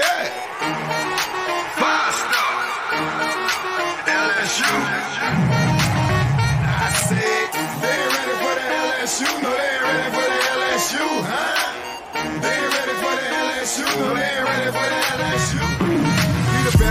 at? Five. LSU. I said, they ready for the LSU. No, they ain't ready for the LSU, huh? They ain't ready for the LSU. No, they ain't ready for the LSU.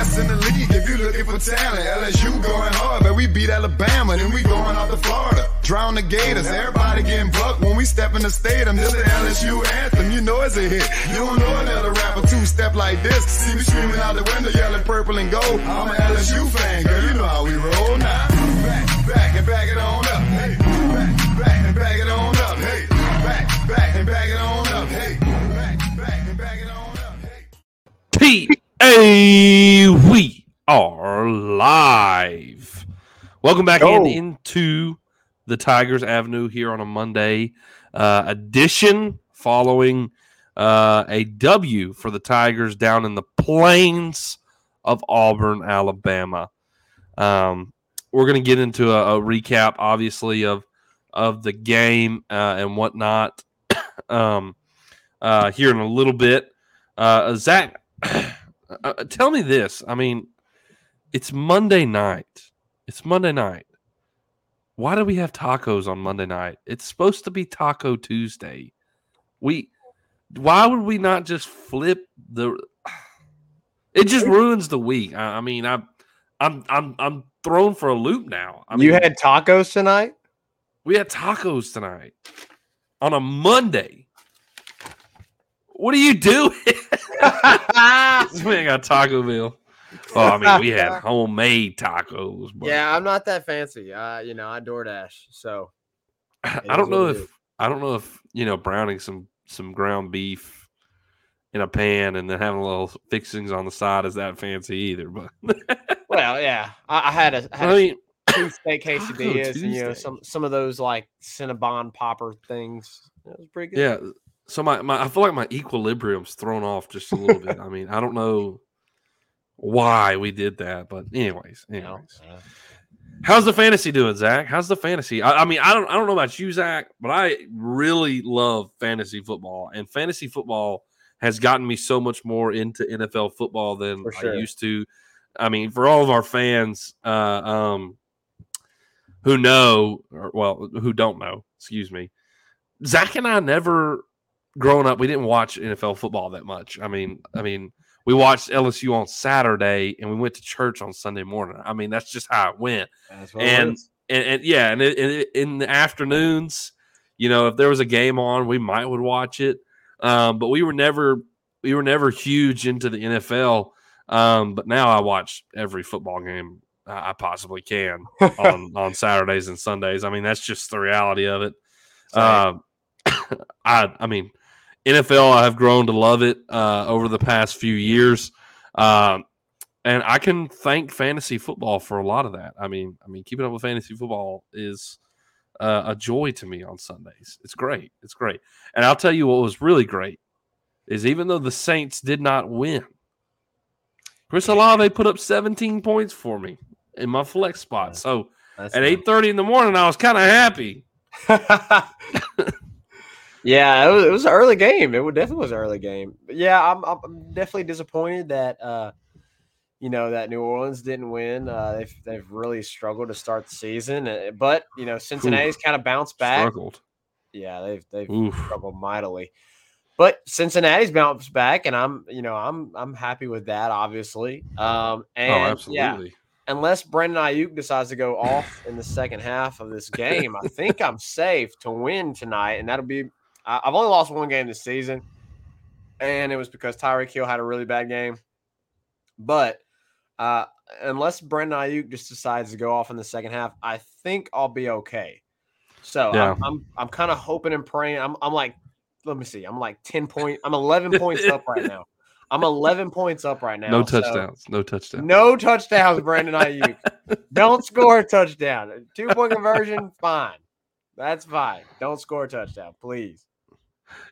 Best in the league if you looking for talent. LSU going hard, but we beat Alabama, then we going out to Florida. Drown the Gators, everybody getting bucked when we step in the stadium. This the LSU anthem, you know it's a hit. You don't know another rapper two step like this. See me screaming out the window, yelling purple and gold. I'm an LSU fan, girl, you know how we roll now. Back, back and back it on up. Hey, back, back and back it on up. Hey, back, back and back it on up. Hey, back, back and back it on up. Hey. T A we are live. Welcome back in into the Tigers Avenue here on a Monday uh, edition following uh, a W for the Tigers down in the plains of Auburn, Alabama. Um, we're going to get into a, a recap, obviously, of of the game uh, and whatnot um, uh, here in a little bit. Uh, Zach, uh, tell me this. I mean, it's Monday night. It's Monday night. Why do we have tacos on Monday night? It's supposed to be Taco Tuesday. We why would we not just flip the it just ruins the week. I, I mean, I I'm I'm I'm thrown for a loop now. I mean, you had tacos tonight? we had tacos tonight on a Monday. What are you doing? man got Taco Bell. Oh, I mean, we had homemade tacos. But yeah, I'm not that fancy. Uh, you know, I DoorDash, so I don't know if is. I don't know if you know browning some some ground beef in a pan and then having a little fixings on the side is that fancy either. But well, yeah, I, I had a, I had I a mean, steak Taco quesadillas, and you know some some of those like Cinnabon popper things. It was pretty good. yeah. So my, my I feel like my equilibrium's thrown off just a little bit. I mean, I don't know why we did that, but anyways, You know, anyways. How's the fantasy doing, Zach? How's the fantasy? I, I mean, I don't I don't know about you, Zach, but I really love fantasy football, and fantasy football has gotten me so much more into NFL football than sure. I used to. I mean, for all of our fans, uh, um, who know, or well, who don't know, excuse me, Zach and I never growing up, we didn't watch NFL football that much. I mean, I mean, we watched LSU on Saturday and we went to church on Sunday morning. I mean, that's just how it went it and, and and yeah, and it, it, in the afternoons, you know, if there was a game on, we might would watch it. Um, but we were never we were never huge into the NFL. Um, but now I watch every football game I possibly can on on Saturdays and Sundays. I mean, that's just the reality of it. Um, I I mean, NFL. I have grown to love it uh, over the past few years, um, and I can thank fantasy football for a lot of that. I mean, I mean, keeping up with fantasy football is uh, a joy to me on Sundays. It's great. It's great, and I'll tell you what was really great is even though the Saints did not win, Chris Olave put up 17 points for me in my flex spot. So That's at nice. 8:30 in the morning, I was kind of happy. yeah, it was, it was an early game. It definitely was an early game. But yeah, I'm, I'm definitely disappointed that uh, you know that New Orleans didn't win. Uh, they've they've really struggled to start the season, uh, but you know Cincinnati's kind of bounced back. Struggled. Yeah, they've they've Oof. struggled mightily. But Cincinnati's bounced back, and I'm you know I'm I'm happy with that, obviously. Um, and oh, yeah, absolutely. unless Brendan Aiyuk decides to go off in the second half of this game, I think I'm safe to win tonight, and that'll be. I- I've only lost one game this season, and it was because Tyreek Hill had a really bad game. But uh, unless Brendan Aiyuk just decides to go off in the second half, I think I'll be okay. So Yeah. I'm I'm, I'm kind of hoping and praying. I'm I'm like, let me see. I'm like ten point. I'm 11 points up right now. I'm 11 points up right now. No so- touchdowns. no touchdowns. no touchdowns, Brandon Aiyuk. Don't score a touchdown. Two point conversion, fine. That's fine. Don't score a touchdown, please.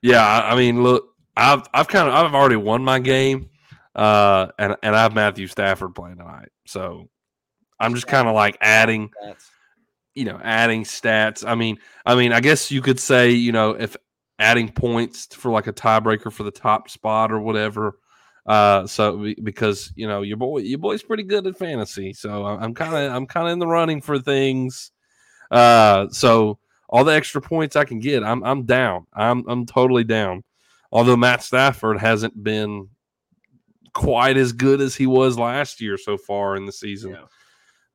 Yeah, I mean, look, I've I've kind of I've already won my game, uh, and and I have Matthew Stafford playing tonight, so I'm just kind of like adding, you know, adding stats. I mean, I mean, I guess you could say, you know, if adding points for like a tiebreaker for the top spot or whatever, Uh, so because you know your boy, your boy's pretty good at fantasy, so I'm kind of I'm kind of in the running for things. Uh, so all the extra points I can get, I'm I'm down. I'm I'm totally down. Although Matt Stafford hasn't been quite as good as he was last year so far in the season.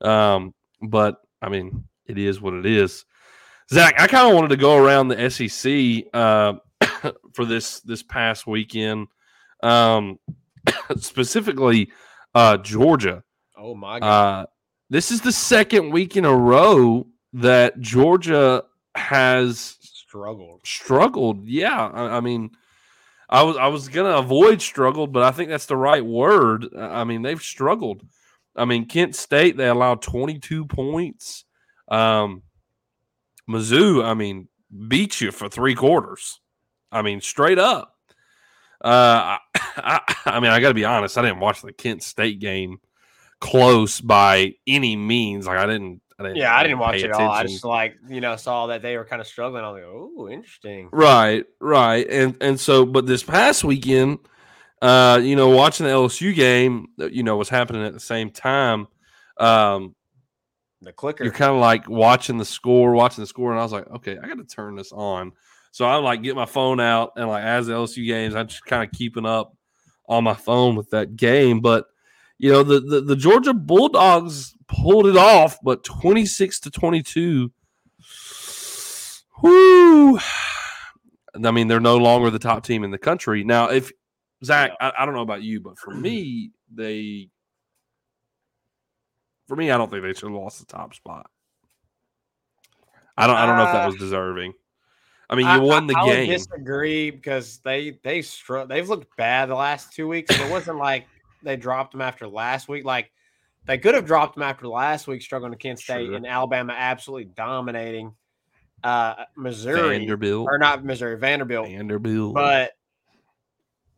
Um, but I mean, it is what it is. Zach, I kind of wanted to go around the SEC uh, for this this past weekend, um, specifically uh, Georgia. Oh my god. Uh, this is the second week in a row that Georgia has Struggled. struggled. Yeah, I, I mean, I was I was gonna avoid struggled, but I think that's the right word. I mean, they've struggled. I mean, Kent State they allowed 22 points. Um, Mizzou, I mean, beat you for three quarters. I mean, straight up. Uh, I, I, I mean, I got to be honest. I didn't watch the Kent State game close by any means. Like I didn't. I didn't Yeah, I didn't watch it all. I just like you know saw that they were kind of struggling. I was like, oh, interesting. Right, right. And and so but this past weekend, uh, you know, watching the LSU game, uh, you know, was happening at the same time. Um, The clicker. you're kind of like watching the score, watching the score, and I was like, okay, I got to turn this on. So I like get my phone out and like as the LSU games, I'm just kind of keeping up on my phone with that game. But you know, the, the the Georgia Bulldogs pulled it off, but 26 to 22. Whoo! I mean, they're no longer the top team in the country now. If Zach, I, I don't know about you, but for me, they for me, I don't think they should have lost the top spot. I don't. I don't know if that Uh, was deserving. I mean, you I- won the I, I game. disagree because they they str- they've looked bad the last two weeks. It wasn't like they dropped them after last week. Like they could have dropped them after last week, struggling to Kent State Sure. and Alabama absolutely dominating uh Missouri Vanderbilt. or not Missouri Vanderbilt. Vanderbilt. But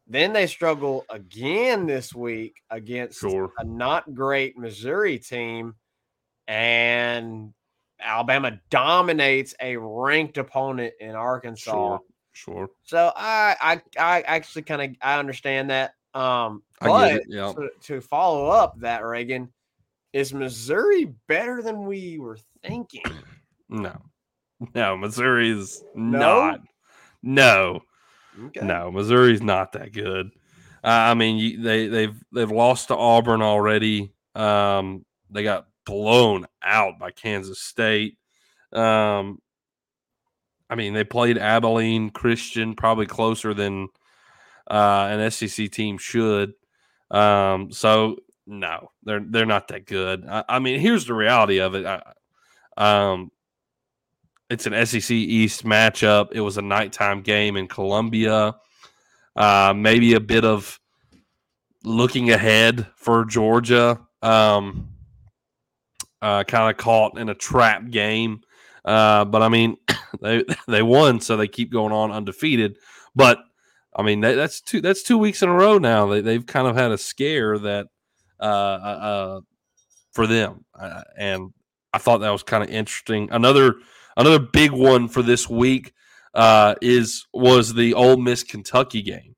then they struggle again this week against sure. a not great Missouri team, and Alabama dominates a ranked opponent in Arkansas. Sure. Sure. So I I I actually kind of I understand that. Um, but. Yeah. to, to follow up that Reagan, is Missouri better than we were thinking? No. No. Missouri's No? not. No. Okay. No. Missouri's not that good. Uh, I mean, you, they they've they've lost to Auburn already. Um, they got blown out by Kansas State. Um, I mean, they played Abilene Christian probably closer than uh, an SEC team should. Um, so no, they're they're not that good. I, I mean, here's the reality of it. I, um, it's an SEC East matchup. It was a nighttime game in Columbia. Uh, maybe a bit of looking ahead for Georgia. Um, uh, kind of caught in a trap game. Uh, but I mean, they they won, so they keep going on undefeated. But I mean, that, that's two that's two weeks in a row now. They they've kind of had a scare that uh, uh, for them, uh, and I thought that was kind of interesting. Another another big one for this week uh, is was the Ole Miss Kentucky game.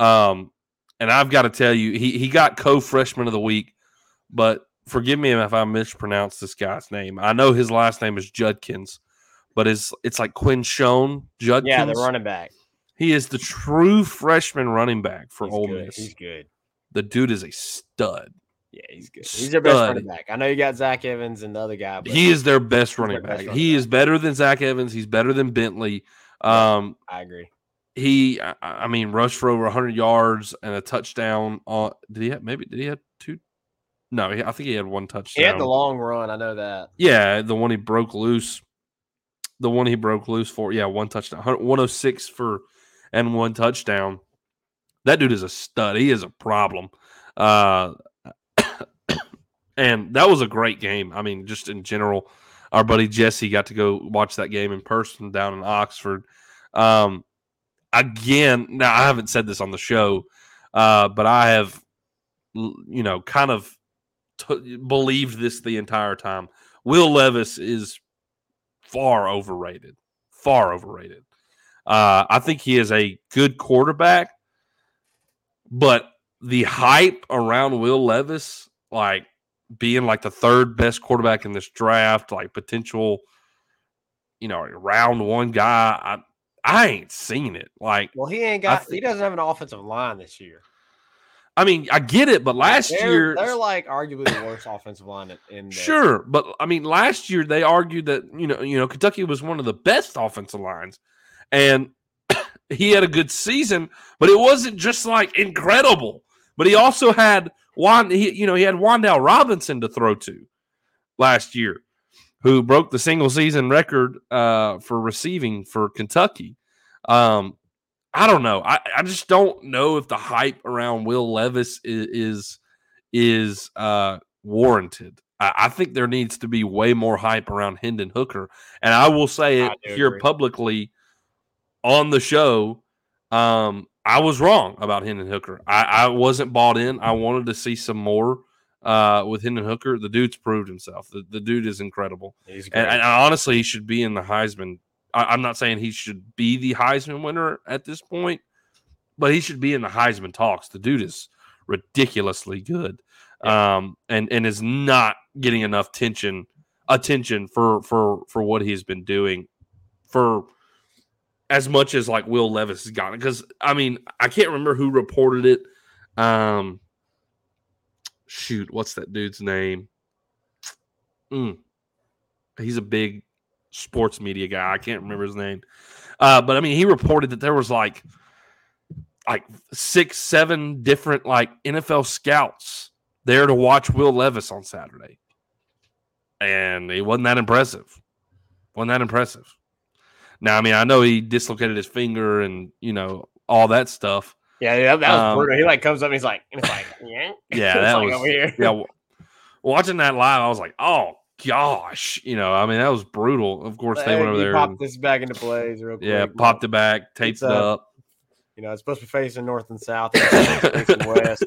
Um, and I've got to tell you, he he got co freshman of the week, but forgive me if I mispronounce this guy's name. I know his last name is Judkins, but it's it's like Quinshon Judkins. Yeah, the running back. He is the true freshman running back for He's Ole good. Miss. He's good. The dude is a stud. Yeah, he's good. He's their best Stud. running back. I know you got Zach Evans and the other guy, but He is their best their running best back. running He back. is better than Zach Evans. He's better than Bentley. Um, I agree. he, I, I mean, rushed for over 100 yards and a touchdown. On did he have maybe did he have two? No, he, I think he had one touchdown. He had the long run. I know that. Yeah, the one he broke loose. The one he broke loose for. Yeah, one touchdown. 106 for and one touchdown. That dude is a stud. He is a problem. Uh and that was a great game. I mean, just in general, our buddy Jesse got to go watch that game in person down in Oxford. Um again, now I haven't said this on the show, uh, but I have you know, kind of t- believed this the entire time. Will Levis is far overrated. Far overrated. Uh, I think he is a good quarterback, but the hype around Will Levis, like being like the third best quarterback in this draft, like potential, you know, round one guy. I I ain't seen it. Like, Well, he ain't got. he doesn't have an offensive line this year. I mean, I get it, but last they're, year, they're like arguably the worst offensive line in. in the- sure, but I mean, last year they argued that you know, you know, Kentucky was one of the best offensive lines, and he had a good season, but it wasn't just like incredible. But he also had Wand, he, you know, he had Wan'Dale Robinson to throw to last year, who broke the single season record uh, for receiving for Kentucky. Um, I don't know. I, I just don't know if the hype around Will Levis is is, is uh, warranted. I, I think there needs to be way more hype around Hendon Hooker, and I will say I it here agree. publicly on the show. Um, I was wrong about Hendon Hooker. I, I wasn't bought in. I wanted to see some more uh, with Hendon Hooker. The dude's proved himself. The, the dude is incredible. he's great. And, and honestly, he should be in the Heisman. I, I'm not saying he should be the Heisman winner at this point, but he should be in the Heisman talks. The dude is ridiculously good, um, and and is not getting enough tension attention for for for what he's been doing for as much as like Will Levis has gotten. Because I mean, I can't remember who reported it. Um, shoot, what's that dude's name? Mm. He's a big sports media guy. I can't remember his name. Uh, but I mean, he reported that there was like like six, seven different like NFL scouts there to watch Will Levis on Saturday. And it wasn't that impressive. Wasn't that impressive. Now, I mean, I know he dislocated his finger and you know all that stuff. yeah, that was um, brutal. He like comes up, and he's like, and it's like, yeah, Yeah, that like was over here. yeah. Watching that live, I was like, oh gosh, you know, I mean, that was brutal. Of course, they went over he there. Popped and- this back into plays real quick. yeah, popped it back, taped it uh, up. You know, it's supposed to be facing north and south. Facing west.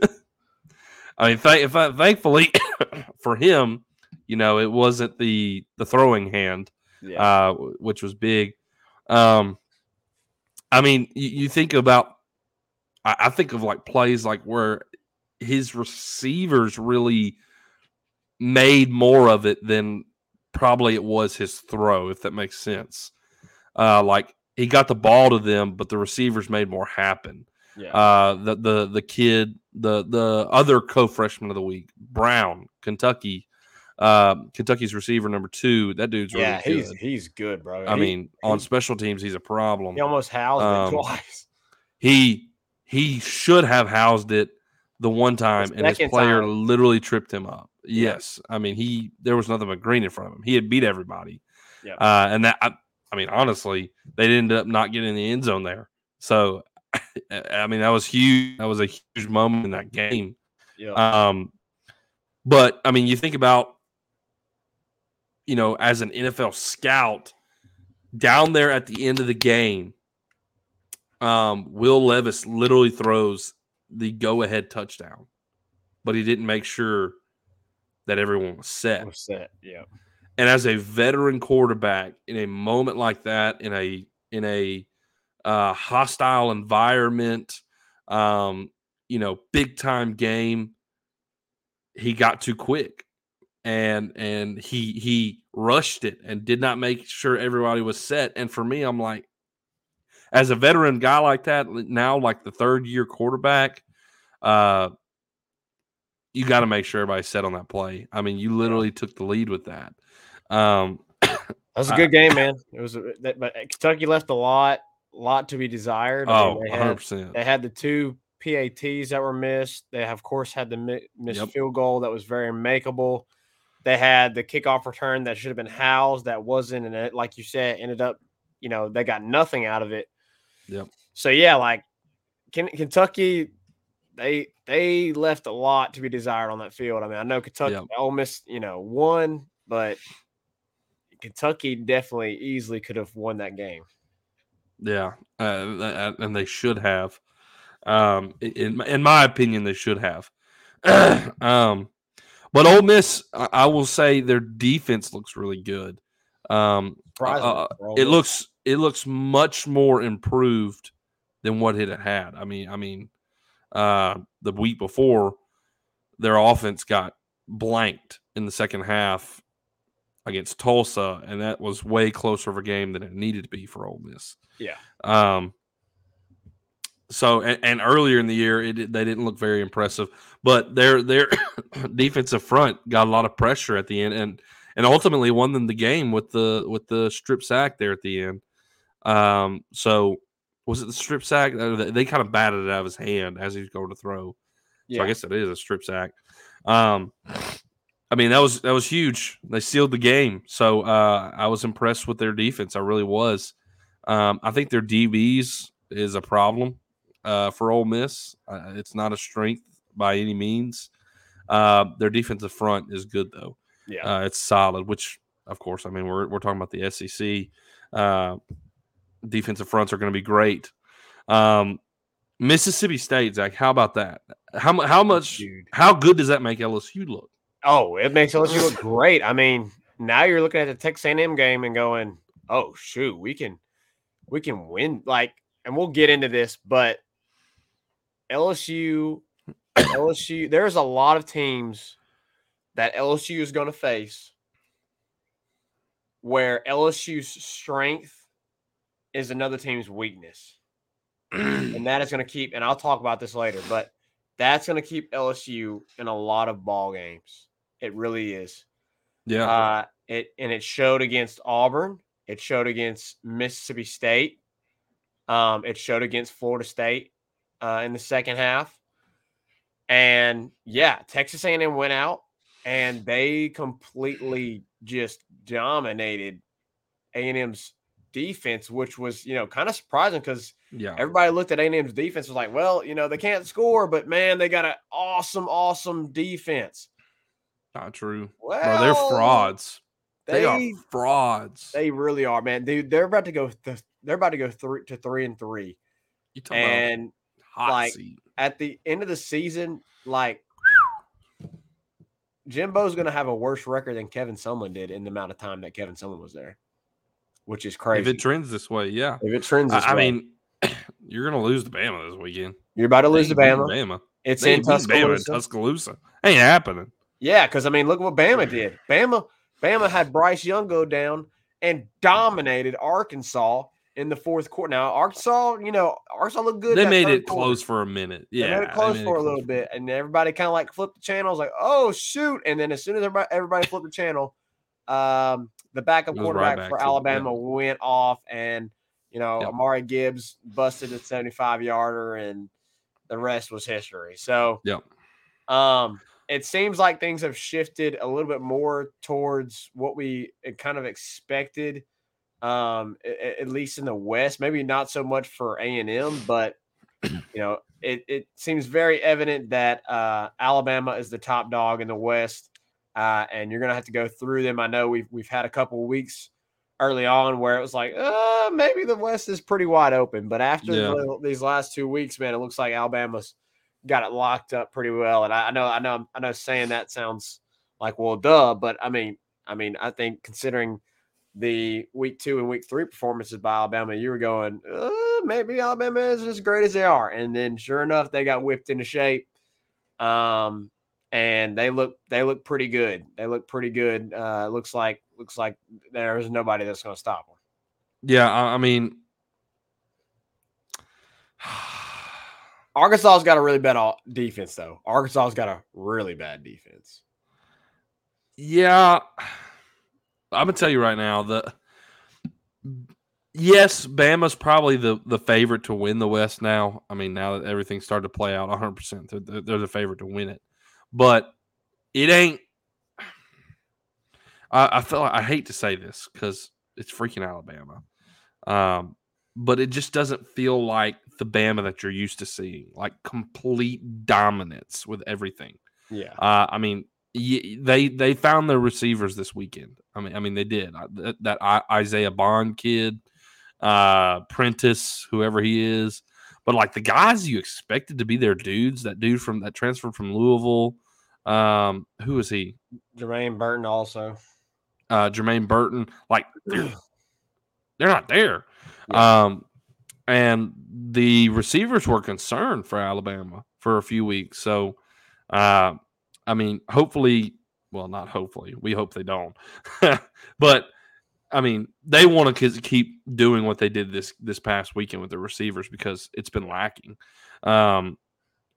I mean, th- if I, thankfully for him, you know, it wasn't the the throwing hand, Yeah, uh, which was big. Um, I mean, you, you think about, I, I think of like plays like where his receivers really made more of it than probably it was his throw, if that makes sense. Uh, like he got the ball to them, but the receivers made more happen yeah. uh the the the kid the the other co-freshman of the week brown kentucky uh kentucky's receiver number two that dude's really yeah, he's good. he's good, bro. i He- mean on special teams he's a problem. He almost housed um, it twice. he he should have housed it the one time and his player time. literally tripped him up. Yes. I mean he there was nothing but green in front of him. He had beat everybody. Yeah. uh and that I, I mean honestly they ended up not getting in the end zone there. So i mean that was huge. That was a huge moment in that game. Yeah, um, but I mean, you think about, you know, as an NFL scout down there at the end of the game, um, Will Levis literally throws the go-ahead touchdown, but he didn't make sure that everyone was set. was set. Yeah, And as a veteran quarterback in a moment like that, in a in a uh, hostile environment, um, you know, big time game, he got too quick, and and he he rushed it and did not make sure everybody was set. And for me, I'm like, as a veteran guy like that, now like the third year quarterback, uh, you got to make sure everybody's set on that play. I mean, you literally took the lead with that. Um, that was a good game, man. It was, a, that, but Kentucky left a lot, lot to be desired. I mean, oh, they 100 had, percent. they had the two PATs that were missed. They of course had the mi- missed Yep. field goal that was very makeable. They had the kickoff return that should have been housed that wasn't, and it, like you said, ended up, you know, they got nothing out of it. Yep. So yeah, like Ken- Kentucky, they they left a lot to be desired on that field. I mean, I know Kentucky, Yep. Ole Miss, you know, won, but Kentucky definitely easily could have won that game. Yeah, uh, and they should have. Um, in in my opinion, they should have. um, but Ole Miss, I, I will say their defense looks really good. Um, uh, it looks it looks much more improved than what it had had. I mean, I mean, uh, the week before, their offense got blanked in the second half against Tulsa, and that was way closer of a game than it needed to be for Ole Miss. Yeah. Um. So and, and earlier in the year, it, they didn't look very impressive, but their their defensive front got a lot of pressure at the end, and and ultimately won them the game with the with the strip sack there at the end. Um. So was it the strip sack? Uh, They, they kind of batted it out of his hand as he was going to throw. So I guess it is a strip sack. Um, I mean that was that was huge. They sealed the game. So uh, I was impressed with their defense. I really was. Um, I think their DBs is a problem uh, for Ole Miss. Uh, it's not a strength by any means. Uh, their defensive front is good though. Yeah. Uh, it's solid. Which, of course, I mean we're we're talking about the SEC. Uh, defensive fronts are going to be great. Um, Mississippi State, Zach. How about that? How how much? Dude. How good does that make LSU look? Oh, it makes LSU look great. I mean, now you're looking at the Texas A&M game and going, "Oh shoot, we can, we can win." Like, and we'll get into this, but LSU, LSU, there's a lot of teams that LSU is going to face where LSU's strength is another team's weakness, and that is going to keep. And I'll talk about this later, but that's going to keep LSU in a lot of ball games. It really is. Yeah, Uh, it and it showed against Auburn. It showed against Mississippi State. Um, it showed against Florida State uh, in the second half. And yeah, Texas A&M went out and they completely just dominated A&M's defense, which was you know kind of surprising because yeah. everybody looked at A&M's defense was like, well, you know they can't score, but man, they got an awesome, awesome defense. Not true. Well, Bro, they're frauds. They, They are frauds. They really are, man. Dude, they're about to go. Th- they're about to go three to three and three. you talking And about hot like, seat. at the end of the season, like Jimbo's going to have a worse record than Kevin Sumlin did in the amount of time that Kevin Sumlin was there, which is crazy. If it trends this way, yeah. If it trends, this I, I mean, you're gonna lose to Bama this weekend. you're about to lose to ain't Bama. Bama. It's They in beating Bama in Tuscaloosa. Tuscaloosa. Ain't happening. Yeah, because I mean, look what Bama did. Bama, Bama had Bryce Young go down and dominated Arkansas in the fourth quarter. Now, Arkansas, you know, Arkansas looked good. they made it quarter. close for a minute. Yeah, They Yeah, made it close made for a close little bit, and everybody kind of like flipped the channel. I was like, "Oh shoot!" And then as soon as everybody, everybody flipped the channel, um, the backup It was right quarterback back for to it, yeah. Alabama went off, and you know, Yep. Amari Gibbs busted a seventy-five yarder, and the rest was history. So, Yep. um, it seems like things have shifted a little bit more towards what we uh, kind of expected. Um, a- a- at least in the West, maybe not so much for A and M, but you know, it, it seems very evident that uh, Alabama is the top dog in the West, uh, and you're gonna have to go through them. I know we've we've had a couple of weeks early on where it was like, uh, maybe the West is pretty wide open, but after Yeah. the- these last two weeks, man, it looks like Alabama's got it locked up pretty well. And I, I know, I know, I know, saying that sounds like well, duh, but I mean, I mean, I think considering the week two and week three performances by Alabama, you were going, uh, maybe Alabama isn't as great as they are. And then sure enough, they got whipped into shape. Um, and they look they look pretty good. They look pretty good. Uh, looks like looks like there's nobody that's going to stop them. Yeah, I, I mean, Arkansas's got a really bad defense, though. Arkansas's got a really bad defense. yeah. I'm gonna tell you right now that yes, Bama's probably the the favorite to win the West now. I mean, now that everything's started to play out 100, percent they're, they're the favorite to win it. But it ain't. I, I feel like I hate to say this because it's freaking Alabama, um, but it just doesn't feel like the Bama that you're used to seeing, like complete dominance with everything. Yeah. Uh, I mean, they they found their receivers this weekend. I mean, I mean they did that, that Isaiah Bond kid, uh, Prentice, whoever he is. But like the guys you expected to be their dudes, that dude from that transferred from Louisville, um, who is he? Jermaine Burton also. Uh, Jermaine Burton. Like they're, they're not there. Yeah. Um, and the receivers were concerned for Alabama for a few weeks. So, uh, I mean, hopefully, well, not hopefully, we hope they don't, but I mean, they want to keep doing what they did this this past weekend with the receivers because it's been lacking. Um,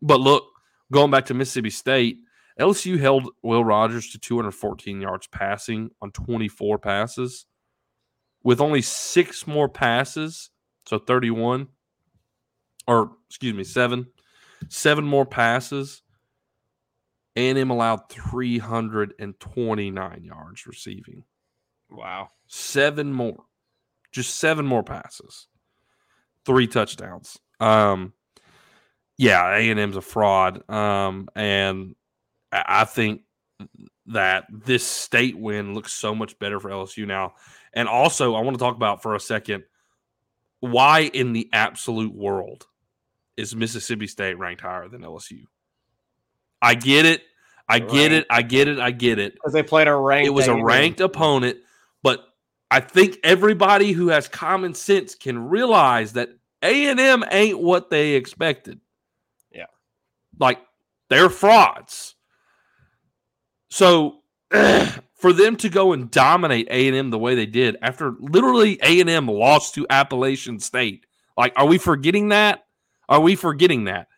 but look, going back to Mississippi State, LSU held Will Rogers to 214 yards passing on 24 passes, with only six more passes, so 31, or excuse me, seven, seven more passes. A&M allowed 329 yards receiving. Wow. Seven more. Just seven more passes. Three touchdowns. Um yeah, A&M's a fraud. Um and I think that this state win looks so much better for LSU now. And also, I want to talk about for a second why in the absolute world is Mississippi State ranked higher than LSU? I get it. I get it. I get it. I get it. Because they played a ranked. It was a ranked opponent, but I think everybody who has common sense can realize that A and M ain't what they expected. Yeah, like they're frauds. So for them to go and dominate A and M the way they did after literally A and M lost to Appalachian State, like, are we forgetting that? Are we forgetting that?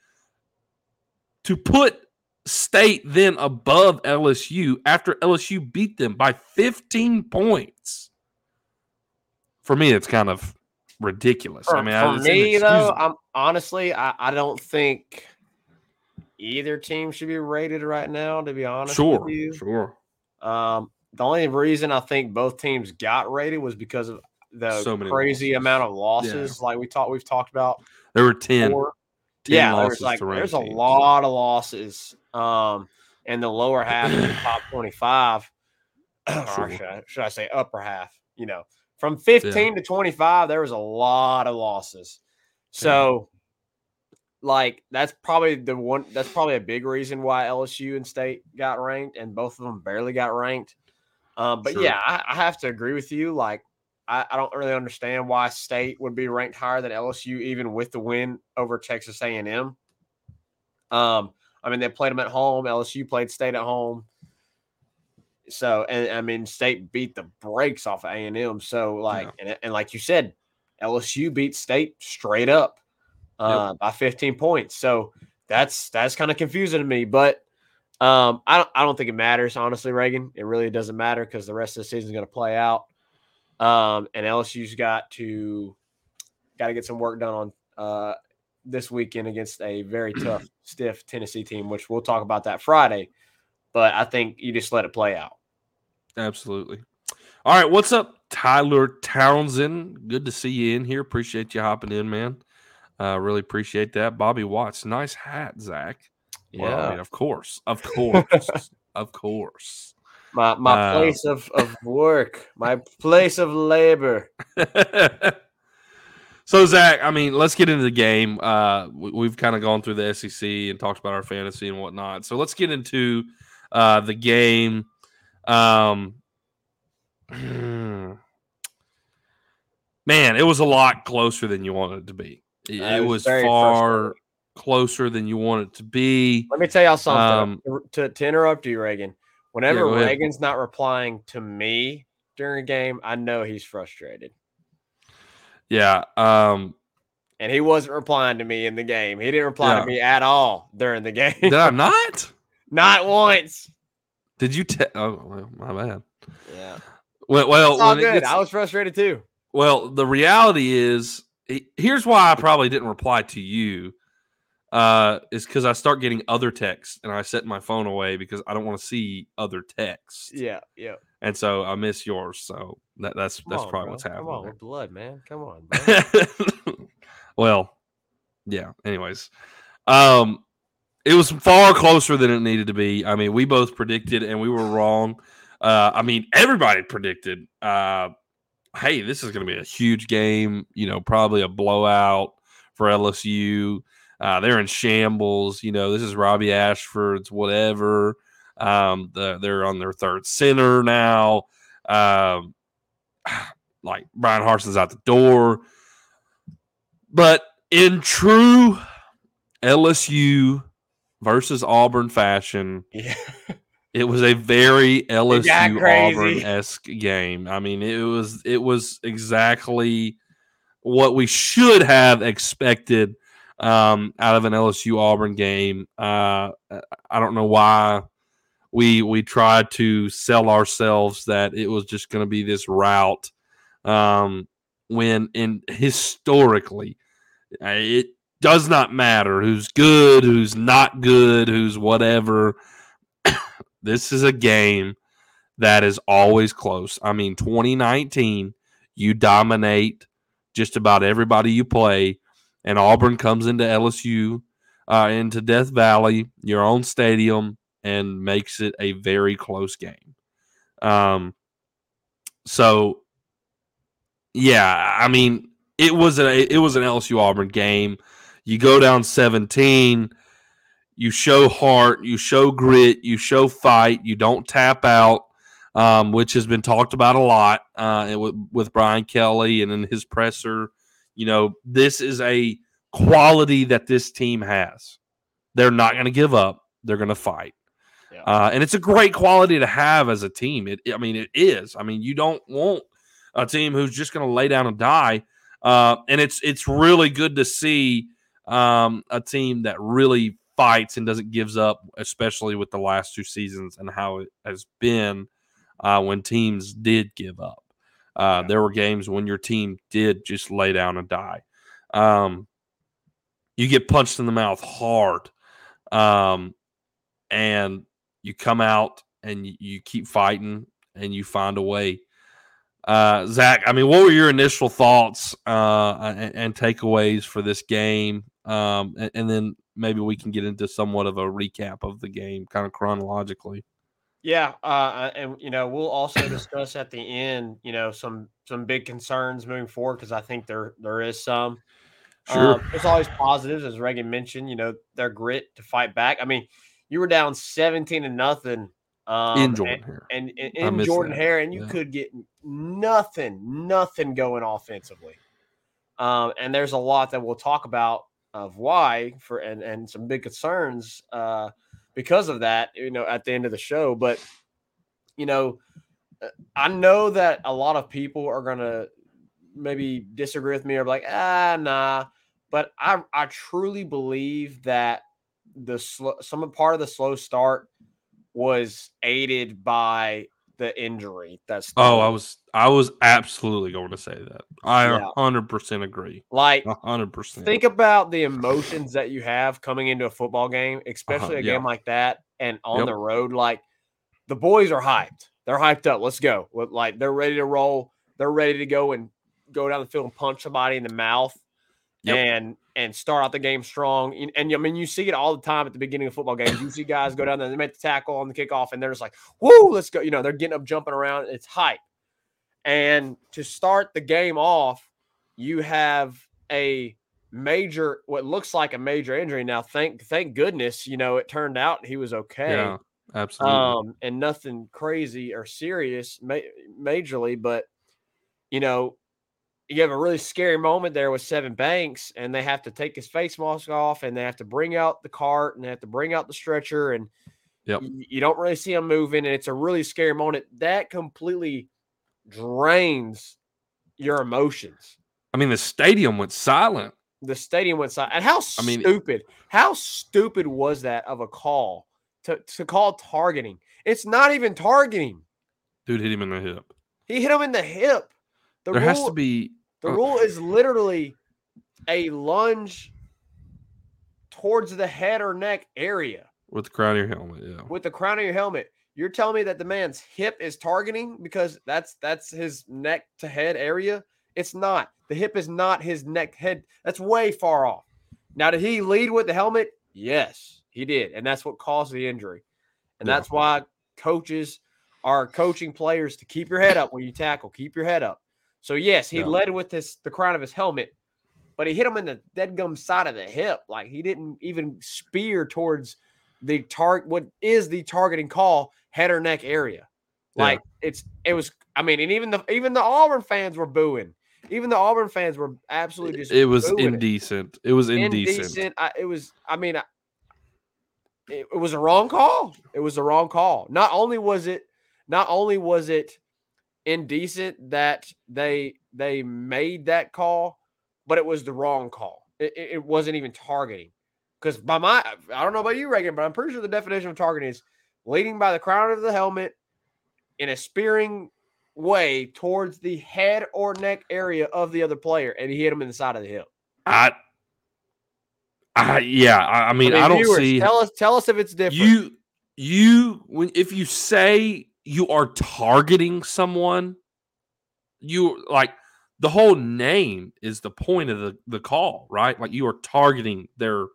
To put State then above LSU after LSU beat them by 15 points. For me, it's kind of ridiculous. For, I mean, for me though, I'm honestly, I, I don't think either team should be rated right now. To be honest, sure, you. sure. Um, the only reason I think both teams got rated was because of the So crazy losses. amount of losses, like we talked, we've talked about. There were 10. 10 yeah, there's like there's a lot of losses. Um, in the lower half of the top 25, or should I, should I say upper half? You know, from 15 to 25, there was a lot of losses. So, like, that's probably the one. That's probably a big reason why LSU and State got ranked, and both of them barely got ranked. Um, but Sure. yeah, I, I have to agree with you. Like, I, I don't really understand why State would be ranked higher than LSU, even with the win over Texas A&M. Um, I mean, they played them at home. LSU played State at home. So, and I mean, State beat the brakes off of A&M. So, like, and, and like you said, LSU beat State straight up uh, by 15 points. So that's that's kind of confusing to me. But um, I don't I don't think it matters honestly, Reagan. It really doesn't matter because the rest of the season is going to play out. Um, and LSU's got to got to get some work done on uh, this weekend against a very tough, stiff Tennessee team, which we'll talk about that Friday. But I think you just let it play out. Absolutely. All right. What's up, Tyler Townsend? Good to see you in here. Appreciate you hopping in, man. Uh, really appreciate that. Bobby Watts, nice hat, Zach. Well, I mean, of course, of course, of course. my my Uh, place of, of work, my place of labor. so Zach, I mean, let's get into the game. Uh, we, we've kind of gone through the SEC and talked about our fantasy and whatnot. So let's get into uh, the game. Um, man, it was a lot closer than you wanted it to be. It, it was far closer than you wanted it to be. Let me tell y'all something Um, to, to, interrupt you, Reagan. Whenever ahead. Reagan's not replying to me during a game, I know he's frustrated. Yeah. Um, And he wasn't replying to me in the game. He didn't reply Yeah. to me at all during the game. did I not? not once. Did you? Te- oh, well, my bad. Yeah. Well, well, all good. gets- I was frustrated too. Well, the reality is, here's why I probably didn't reply to you. Uh, is because I start getting other texts and I set my phone away because I don't want to see other texts, Yeah, yeah. and so I miss yours. So that, that's Come that's on, probably bro. what's Come on, happening. blood, man. Come on, well, yeah. Anyways, um, it was far closer than it needed to be. I mean, we both predicted and we were wrong. Uh, I mean, everybody predicted. Uh, hey, this is going to be a huge game. You know, probably a blowout for LSU. Uh, they're in shambles. You know, this is Robby Ashford's whatever. Um, the, they're on their third center now. Um, like Bryan Harsin's out the door. But in true LSU versus Auburn fashion. Yeah. It was a very LSU. Auburn esque game. I mean, it was it was exactly what we should have expected um, out of an LSU Auburn game. Uh, I don't know why we we tried to sell ourselves that it was just going to be this route um, when in historically uh, it does not matter who's good, who's not good, who's whatever. this is a game that is always close. I mean, 2019, you dominate just about everybody you play, and Auburn comes into LSU, uh, into Death Valley, your own stadium, and makes it a very close game. Um, so yeah, I mean, it was a it was an LSU Auburn game. You go down 17, you show heart, you show grit, you show fight, you don't tap out, um, which has been talked about a lot uh, with, with Brian Kelly and in his presser. You know, this is a quality that this team has. They're not going to give up. They're going to fight. Yeah. Uh, and it's a great quality to have as a team. It, I mean, it is. I mean, you don't want a team who's just going to lay down and die. Uh, and it's it's really good to see um, a team that really fights and doesn't gives up, especially with the last two seasons and how it has been uh, when teams did give up. Uh, Yeah. There were games when your team did just lay down and die. Um, you get punched in the mouth hard, um, and you come out and you, keep fighting and you find a way. Uh, Zach, I mean, what were your initial thoughts uh, and, and takeaways for this game? Um, and, and then maybe we can get into somewhat of a recap of the game, kind of chronologically. Yeah, uh, and you know we'll also discuss at the end, you know, some some big concerns moving forward because I think there there is some. Sure. Um, there's always positives, as Reagan mentioned. You know, their grit to fight back. I mean, you were down 17 to nothing um, in Jordan and, here. and, and I in Jordan that. Hare, and you Yeah. could get nothing, nothing going offensively. Um, and there's a lot that we'll talk about of why for and and some big concerns uh, because of that. You know, at the end of the show, but you know, uh, I know that a lot of people are gonna maybe disagree with me or be like, ah, nah. But I I truly believe that the slow, some part of the slow start was aided by the injury. That's Oh, I was I was absolutely going to say that. I Yeah. hundred percent agree. like hundred percent. think about the emotions that you have coming into a football game, especially a Uh-huh, yeah. game like that, and on Yep. the road. Like the boys are hyped. They're hyped up. Let's go. Like they're ready to roll. They're ready to go and go down the field and punch somebody in the mouth Yep. and and start out the game strong. And, and I mean, you see it all the time at the beginning of football games. You see guys go down there, they make the tackle on the kickoff, and they're just like, "Whoa, let's go!" You know, they're getting up, jumping around. It's hype. And to start the game off, you have a major, what looks like a major injury. Now, thank thank goodness, you know, it turned out he was okay Yeah, absolutely. um, and nothing crazy or serious ma- majorly, but you know, you have a really scary moment there with Sevyn Banks, and they have to take his face mask off, and they have to bring out the cart, and they have to bring out the stretcher, and Yep. you don't really see him moving, and it's a really scary moment. That completely drains your emotions. I mean, the stadium went silent. The stadium went silent. And how I mean- stupid, how stupid was that of a call to, to call targeting? It's not even targeting. Dude hit him in the hip. He hit him in the hip. The there rule, has to be. the rule is literally a lunge towards the head or neck area with the crown of your helmet. Yeah. with the crown of your helmet. You're telling me that the man's hip is targeting because that's that's his neck to head area? It's not. The hip is not his neck head. That's way far off. Now, did he lead with the helmet? Yes, he did, and that's what caused the injury. And Yeah. that's why coaches are coaching players to keep your head up when you tackle. Keep your head up. So yes, he Yeah. led with his the crown of his helmet, but he hit him in the dead gum side of the hip. Like he didn't even spear towards the target. What is the targeting call? Head or neck area. Yeah. Like it's it was. I mean, and even the even the Auburn fans were booing. Even the Auburn fans were absolutely just. It was booing it. indecent. It was indecent. Indecent. I, it was. I mean, I, it, it was a wrong call. It was a wrong call. Not only was it not only was it indecent that they they made that call, but it was the wrong call. It, it, wasn't even targeting. Because by my I don't know about you, Reagan, but I'm pretty sure the definition of targeting is leading by the crown of the helmet in a spearing way towards the head or neck area of the other player, and he hit him in the side of the hip. I, I yeah. I, I mean, I, don't viewers, see Tell us, tell us if it's different. you. You when if you say you are targeting someone, you like the whole name is the point of the the call, right? Like you are targeting their,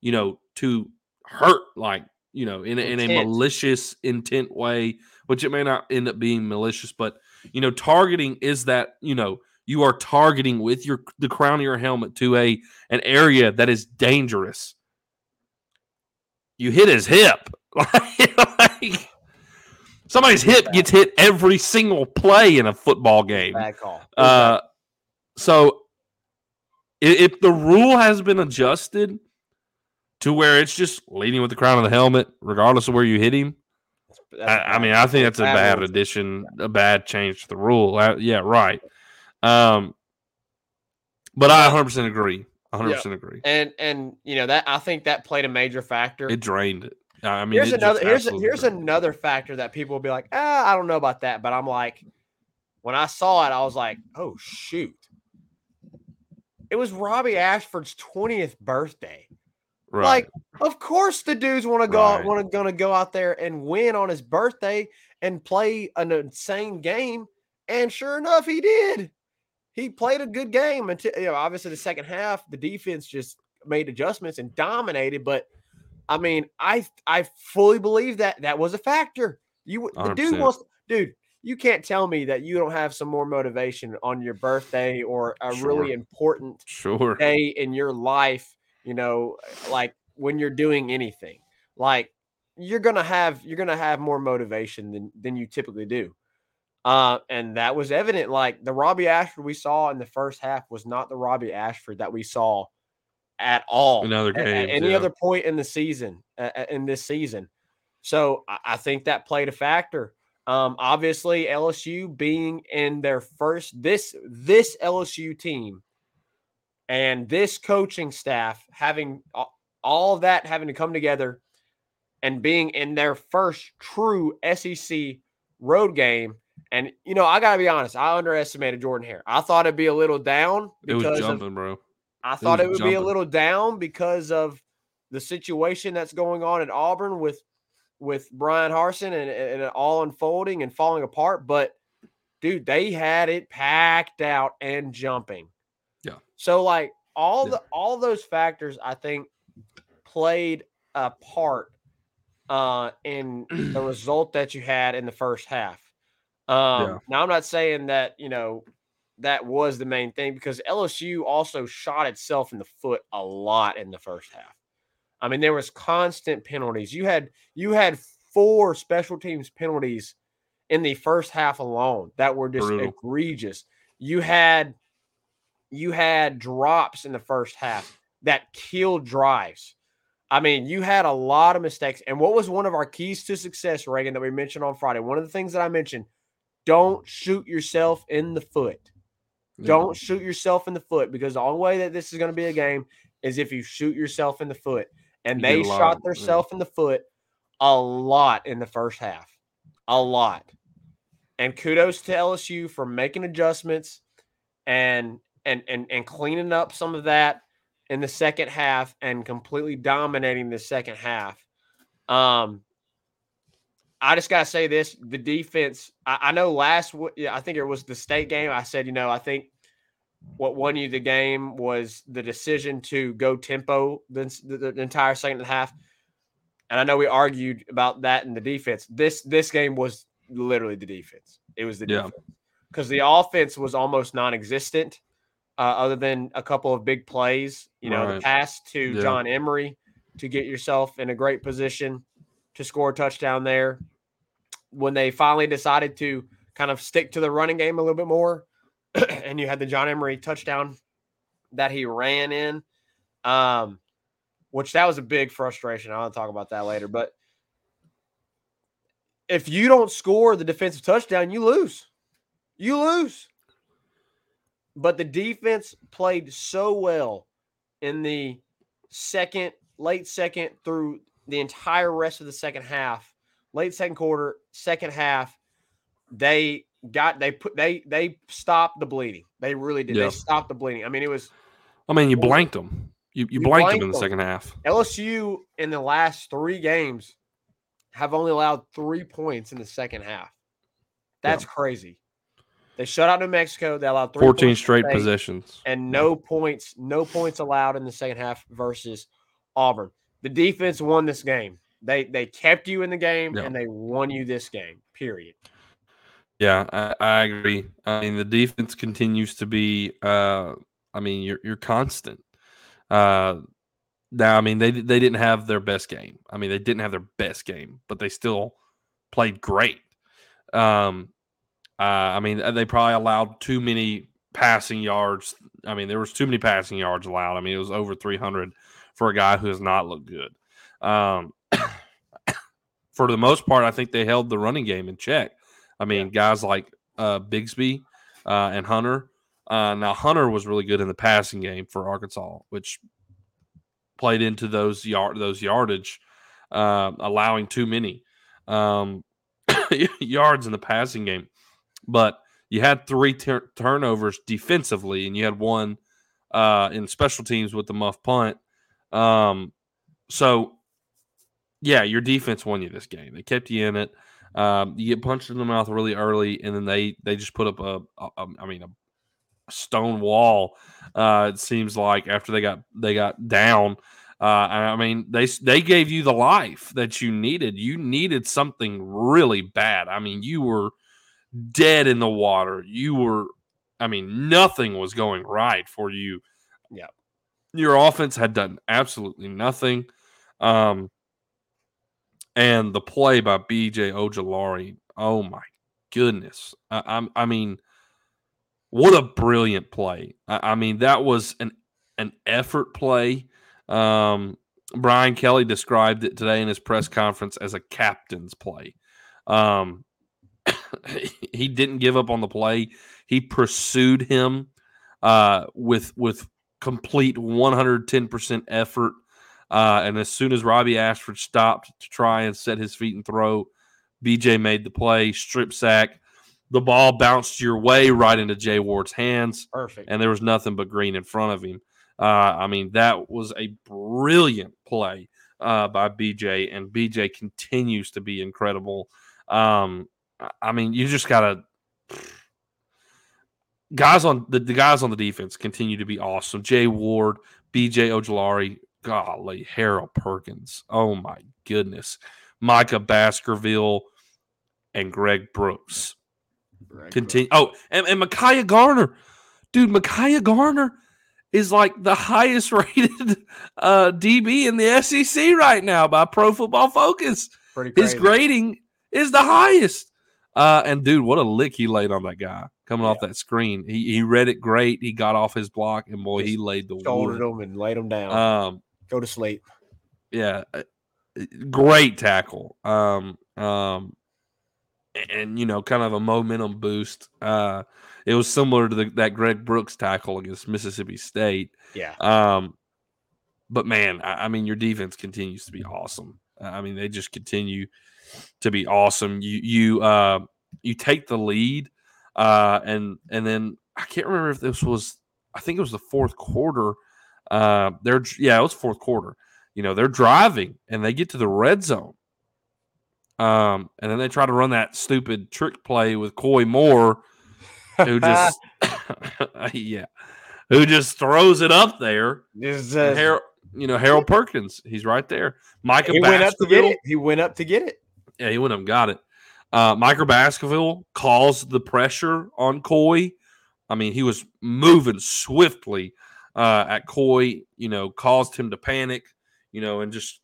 you know, to hurt, like you know, in a, in a malicious intent way, which it may not end up being malicious, but you know, targeting is that you know you are targeting with your the crown of your helmet to a an area that is dangerous. You hit his hip, like somebody's hip gets hit every single play in a football game. bad call. Uh, so i- if the rule has been adjusted to where it's just leading with the crown of the helmet, regardless of where you hit him, I, I, I mean, I think that's a bad addition, a bad change to the rule. Uh, yeah, right. Um, but I 100 percent agree. 100 percent agree. and and you know that I think that played a major factor. It drained it. I mean, here's another here's here's another factor that people will be like, ah, I don't know about that, but I'm like, when I saw it, I was like, oh shoot, it was Robby Ashford's 20th birthday. right. Like, of course the dudes want to go Right. want to gonna go out there and win on his birthday and play an insane game. And sure enough, he did. He played a good game until you know, obviously the second half, the defense just made adjustments and dominated. But I mean, I I fully believe that that was a factor. You the dude 100%. wants dude. You can't tell me that you don't have some more motivation on your birthday or a really important sure. day in your life, you know, like when you're doing anything. Like you're gonna have you're gonna have more motivation than than you typically do. Uh, and that was evident. Like the Robby Ashford we saw in the first half was not the Robby Ashford that we saw at all In other at- at any yeah. other point in the season uh, in this season. So I, I think that played a factor. Um, obviously, LSU being in their first this this LSU team and this coaching staff having all of that having to come together and being in their first true SEC road game. And you know, I gotta be honest, I underestimated Jordan Hare. I thought it'd be a little down It was because of jumping, bro. I thought it would be a little down because of the situation that's going on at Auburn with with Bryan Harsin and, and it all unfolding and falling apart. But dude, they had it packed out and jumping. Yeah. So like all Yeah. the all those factors, I think, played a part uh in the result that you had in the first half. Um Yeah. now I'm not saying that, you know, that was the main thing because LSU also shot itself in the foot a lot in the first half. I mean, there was constant penalties. You had you had four special teams penalties in the first half alone that were just Brutal. egregious. You had you had drops in the first half that killed drives. I mean, you had a lot of mistakes. And what was one of our keys to success, Reagan, that we mentioned on Friday? One of the things that I mentioned, don't shoot yourself in the foot. Yeah. Don't shoot yourself in the foot because the only way that this is going to be a game is if you shoot yourself in the foot. And You they get a lot shot of- yeah. themselves in the foot a lot in the first half. A lot. And kudos to LSU for making adjustments and and and and cleaning up some of that in the second half and completely dominating the second half. Um I just gotta say this: the defense. I, I know last, yeah, I think it was the state game. I said, you know, I think what won you the game was the decision to go tempo the, the, the entire second half. And I know we argued about that in the defense. This this game was literally the defense. It was the Yeah. defense because the offense was almost non-existent, uh, other than a couple of big plays. You know, the pass to Yeah. John Emery to get yourself in a great position to score a touchdown there. When they finally decided to kind of stick to the running game a little bit more, and you had the John Emery touchdown that he ran in. Um, which that was a big frustration. I'll talk about that later. But if you don't score the defensive touchdown, you lose. You lose. But the defense played so well in the second, late second through the entire rest of the second half, late second quarter, second half. They got they put they they stopped the bleeding. They really did. Yeah. They stopped the bleeding. I mean, it was I mean, you blanked them. You you, you blanked, them in the second half. LSU in the last three games have only allowed three points in the second half. That's crazy. They shut out New Mexico. They allowed three 14 points straight possessions. and no points, no points allowed in the second half versus Auburn. The defense won this game. They they kept you in the game Yeah. and they won you this game. Period. Yeah, I, I agree. I mean, the defense continues to be. Uh, I mean, you're you're constant. Uh, now, I mean, they they didn't have their best game. I mean, they didn't have their best game, but they still played great. Um, uh, I mean, they probably allowed too many passing yards. I mean, there was too many passing yards allowed. I mean, it was over 300 for a guy who has not looked good. Um, for the most part, I think they held the running game in check. I mean, guys like uh, Bigsby uh, and Hunter. Uh, now, Hunter was really good in the passing game for Arkansas, which played into those yard those yardage, uh, allowing too many um, yards in the passing game. But you had three tur- turnovers defensively, and you had one uh, in special teams with the muff punt. Um, so, yeah, your defense won you this game. They kept you in it. Um, you get punched in the mouth really early, and then they they just put up a, a, a I mean a stone wall. Uh, it seems like after they got they got down. Uh, I mean they they gave you the life that you needed. You needed something really bad. I mean you were dead in the water. You were. I mean nothing was going right for you. Yeah. Your offense had done absolutely nothing. Um, and the play by BJ Ojulari, oh my goodness. I, I'm, I mean, what a brilliant play. I, I mean, that was an, an effort play. Um, Brian Kelly described it today in his press conference as a captain's play. Um, he didn't give up on the play. He pursued him uh, with with complete 110% effort. Uh, and as soon as Robby Ashford stopped to try and set his feet and throw, BJ made the play, strip sack. The ball bounced your way right into Jay Ward's hands, Perfect. and there was nothing but green in front of him. Uh, I mean, that was a brilliant play uh, by BJ, and BJ continues to be incredible. Um, I- mean, you just gotta guys on the, the guys on the defense continue to be awesome. Jay Ward, BJ Ojulari, golly, Harold Perkins. Oh my goodness. Micah Baskerville and Greg Brooks. Continue. Oh, and, and Mekhi Garner. Dude, Mekhi Garner is like the highest rated uh, DB in the SEC right now by Pro Football Focus. His grading is the highest. Uh, and dude, what a lick he laid on that guy coming off that screen. He he read it great. He got off his block, and boy, he laid the shouldered wood. them and laid them down. Um, Go to sleep. yeah, uh, great tackle. Um, um, and you know, kind of a momentum boost. Uh, it was similar to the, that Greg Brooks tackle against Mississippi State. Yeah. Um, but man, I, I mean, your defense continues to be awesome. I mean, they just continue to be awesome. You you uh you take the lead, uh, and and then I can't remember if this was. I think it was the fourth quarter. Uh, they're yeah, it was fourth quarter. You know, they're driving and they get to the red zone. Um, and then they try to run that stupid trick play with Koy Moore, who just yeah, who just throws it up there. Uh, Harold, you know, Harold Perkins, he's right there. Micah he went up to get it. He went up to get it. yeah, he went up and got it. Uh, Micah Baskerville caused the pressure on Coy. I mean, he was moving swiftly uh, at Koy, you know, caused him to panic, you know, and just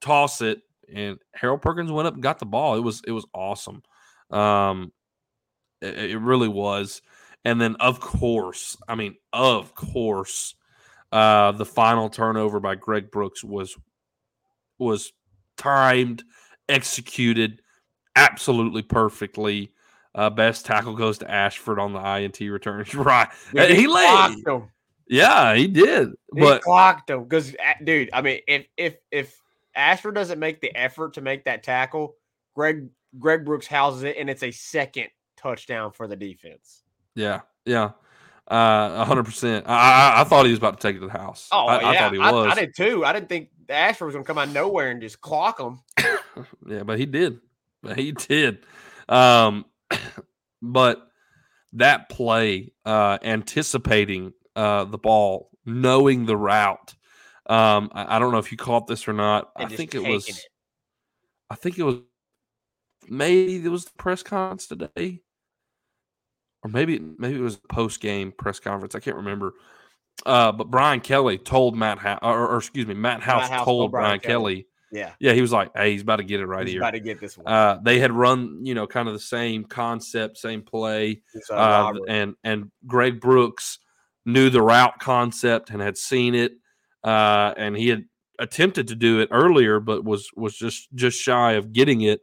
toss it. And Harold Perkins went up and got the ball. It was it was awesome. Um, it, it really was. And then, of course, I mean, of course, Uh, the final turnover by Greg Brooks was was timed, executed absolutely perfectly. Uh, best tackle goes to Ashford on the INT return. right, he laid. him. Yeah, he did. He But clocked him because, dude. I mean, if if if Ashford doesn't make the effort to make that tackle, Greg Greg Brooks houses it, and it's a second touchdown for the defense. yeah, yeah, uh, hundred percent. I, I I thought he was about to take it to the house. Oh I, yeah, I thought he was. I, did too. I didn't think Ashford was gonna come out of nowhere and just clock him. Yeah, but he did. But he did. Um, but that play, uh, anticipating uh, the ball, knowing the route. Um, I, I don't know if you caught this or not. I think it was. it. I think it was. Maybe it was the press conference today, or maybe maybe it was post game press conference. I can't remember. Uh, but Brian Kelly told Matt House, or, or excuse me, Matt House, House told told Brian Brian Kelly. Kelly. Yeah, Yeah, he was like, "Hey, he's about to get it right he's here." about to get this one. Uh, they had run, you know, kind of the same concept, same play, uh, uh, and and Greg Brooks knew the route concept and had seen it, uh, and he had attempted to do it earlier, but was was just just shy of getting it.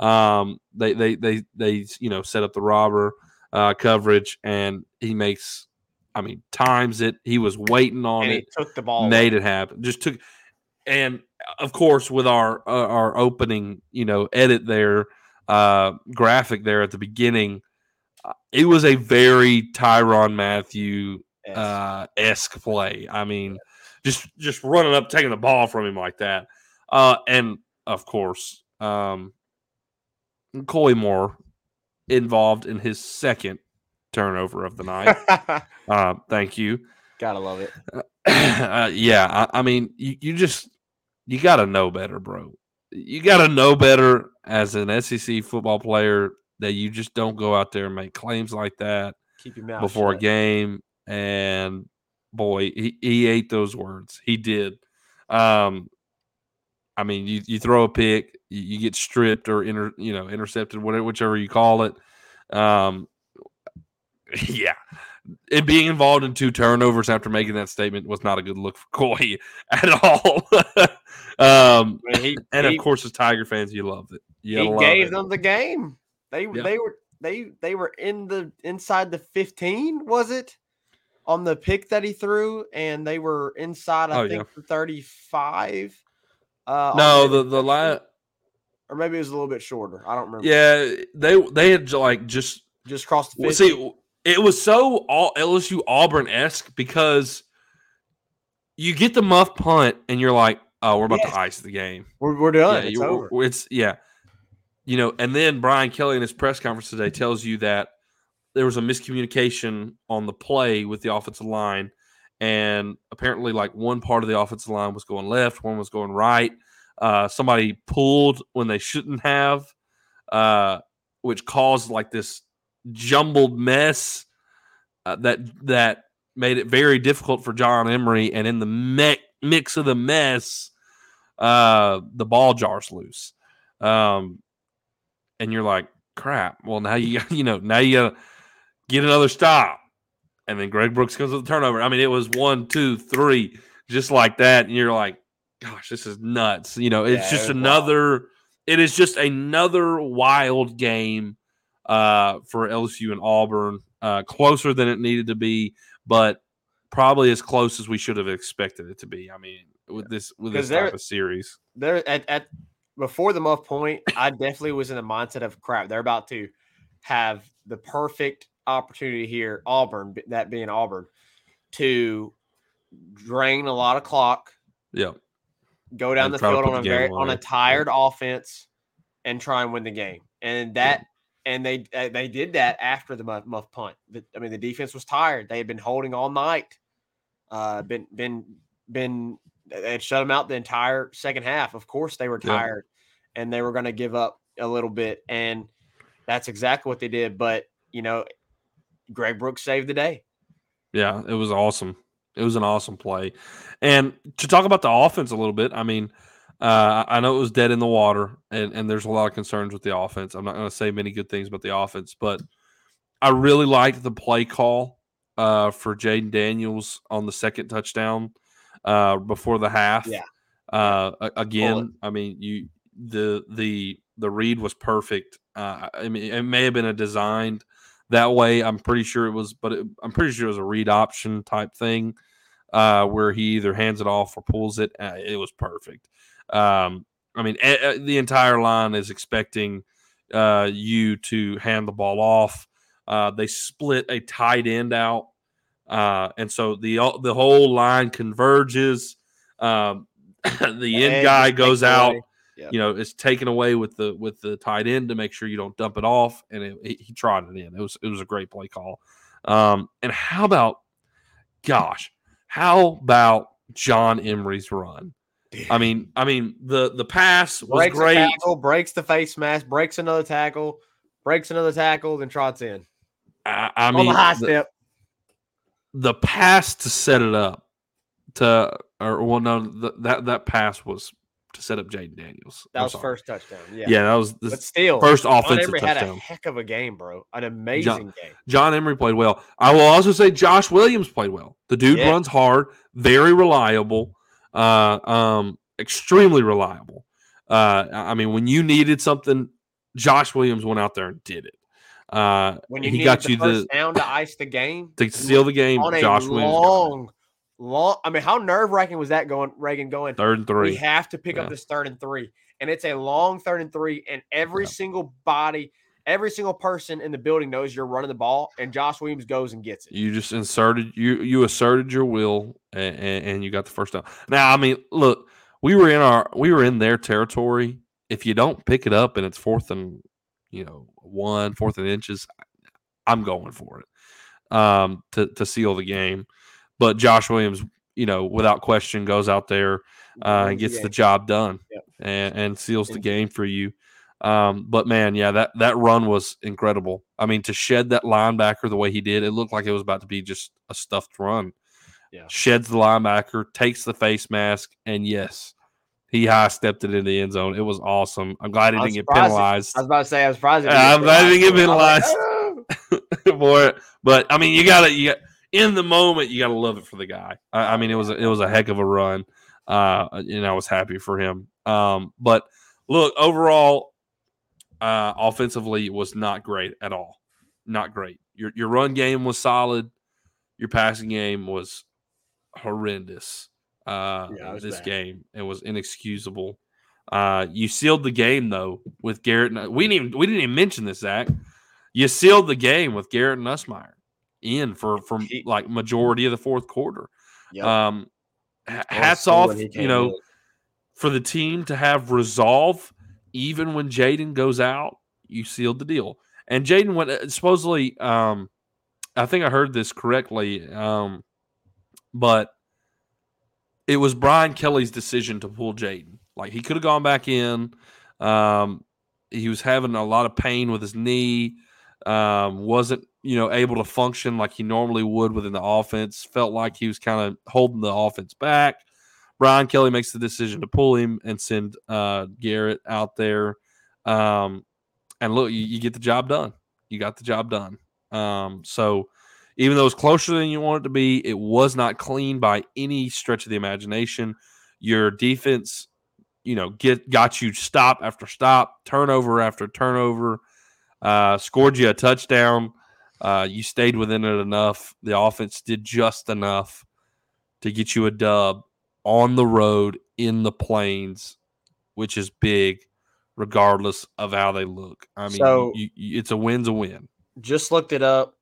Um, they they they they you know set up the robber uh, coverage, and he makes, I mean, times it. He was waiting on and it took the ball. made away. it happen. Just took, and of course, with our uh, our opening, you know, edit there, uh, graphic there at the beginning, uh, it was a very Tyrann Mathieu. Uh, esque play. I mean, just just running up, taking the ball from him like that, uh, and of course, um, Koy Moore involved in his second turnover of the night. uh, thank you Gotta love it. uh, yeah, I, I mean, you, you just you got to know better, bro. You got to know better as an SEC football player that you just don't go out there and make claims like that Keep your mouth before a game. And boy, he, he ate those words. He did. Um, I mean, you, you throw a pick, you, you get stripped or inter, you know intercepted, whatever whichever you call it. Um, yeah, it being involved in two turnovers after making that statement was not a good look for Koy at all. um, he, and he, of course, as Tiger fans, you loved it. You he gave it. them the game. They Yeah. they were they they were in the inside the 15, was it? On the pick that he threw, and they were inside, I Oh, think, yeah. 35. Uh, no the the interception. or maybe it was a little bit shorter. I don't remember. yeah they they had like just just crossed the well, 50. see it was so all LSU Auburn esque because you get the muff punt and you're like oh we're about Yes. to ice the game we're, we're done. yeah, it's over. it's yeah, you know, and then Brian Kelly in his press conference today tells you that there was a miscommunication on the play with the offensive line, and apparently, like one part of the offensive line was going left, one was going right. Uh, somebody pulled when they shouldn't have, uh, which caused like this jumbled mess uh, that that made it very difficult for John Emery. And in the me- mix of the mess, uh, the ball jars loose. Um, and you're like, crap. Well, now you you know now you get another stop, and then Greg Brooks comes with the turnover. I mean, it was one, two, three, just like that, and you're like, gosh, this is nuts. You know, it's Yeah, it just wild. another. It is just another wild game uh, for LSU and Auburn. Uh, closer than it needed to be, but probably as close as we should have expected it to be. I mean, with this with this they're- type of series. there at, at before the muff point, I definitely was in the mindset of crap. They're about to have the perfect opportunity here, Auburn, that being Auburn, to drain a lot of clock, Yeah. go down And the field on a very on a tired offense and try and win the game. And that and they uh, they did that after the muff, muff punt. The- I mean, the defense was tired. They had been holding all night. Uh, been been been they had shut them out the entire second half. Of course, they were Yeah. tired and they were going to give up a little bit, and that's exactly what they did. But you know, Greg Brooks saved the day. Yeah, it was awesome. It was an awesome play. And to talk about the offense a little bit, I mean, uh, I know it was dead in the water, and, and there's a lot of concerns with the offense. I'm not going to say many good things about the offense, but I really liked the play call uh, uh, for Jayden Daniels on the second touchdown uh, before the half. Yeah. Uh, again, I mean, you the the the read was perfect. Uh, I mean, it may have been a designed that way. I'm pretty sure it was, but it, I'm pretty sure it was a read option type thing uh, where he either hands it off or pulls it. Uh, it was perfect. Um, I mean, e- e- the entire line is expecting uh, you to hand the ball off. Uh, they split a tight end out, uh, and so the the whole line converges. Um, the end guy goes out. away. You know, it's taken away with the with the tight end to make sure you don't dump it off, and it, he, he trotted it in. It was it was a great play call. Um, and how about, gosh, how about John Emery's run? I mean, I mean the the pass was breaks great. tackle, breaks the face mask, breaks another tackle, breaks another tackle, then trots in I, I on mean, the high the, step. the pass to set it up to, or well, no, the, that that pass was to set up Jayden Daniels. That I'm was sorry. first touchdown. Yeah, Yeah, that was the but still, first John offensive Emery had a touchdown. heck of a game, bro. An amazing game. John Emery played well. I will also say Josh Williams played well. The dude Yeah. runs hard, very reliable, uh, um, extremely reliable. Uh, I mean, when you needed something, Josh Williams went out there and did it. Uh, When you he got you the down to ice the game to seal the game. on a Josh Williams got it. long, long. I mean, how nerve wracking was that going? Reagan going. third and three. We have to pick Yeah. up this third and three, and it's a long third and three, and every Yeah. single body, every single person in the building knows you're running the ball, and Josh Williams goes and gets it. You just inserted you you asserted your will and, and, you got the first down. Now, I mean, look, we were in our we were in their territory. If you don't pick it up and it's fourth and you know one fourth and inches, I'm going for it um, to to seal the game. But Josh Williams, you know, without question, goes out there uh, and gets the job done Yep. and, and seals the game for you. Um, but man, yeah, that that run was incredible. I mean, to shed that linebacker the way he did, it looked like it was about to be just a stuffed run. Yeah. Sheds the linebacker, takes the face mask, and yes, he high stepped it in the end zone. It was awesome. I'm glad he didn't get penalized I was about to say I was surprised. I'm glad he didn't get penalized. I was like, for it. But I mean, you gotta you got in the moment, you gotta love it for the guy. I, I mean, it was a, it was a heck of a run, uh, and I was happy for him. Um, but look, overall, uh, offensively, it was not great at all. Not great. Your your run game was solid. Your passing game was horrendous. Uh, Yeah, was this bad. game it was inexcusable. Uh, you sealed the game though with Garrett. We didn't even we didn't even mention this, Zach. You sealed the game with Garrett Nussmeier in for for like majority of the fourth quarter. Yep. Um, hats off, you know, in. for the team to have resolve even when Jayden goes out. You sealed the deal, and Jayden went uh, supposedly. Um, I think I heard this correctly. Um, but it was Brian Kelly's decision to pull Jayden. Like he could have gone back in. Um, he was having a lot of pain with his knee. Um, wasn't you know able to function like he normally would within the offense. Felt like he was kind of holding the offense back. Brian Kelly makes the decision to pull him and send uh, Garrett out there. Um, and look, you, you get the job done. You got the job done. Um, so even though it's closer than you want it to be, it was not clean by any stretch of the imagination. Your defense, you know, get got you stop after stop, turnover after turnover, uh, scored you a touchdown. Uh, you stayed within it enough. The offense did just enough to get you a dub on the road in the plains, which is big, regardless of how they look. I mean, So- you, you, it's a win's a win. just looked it up.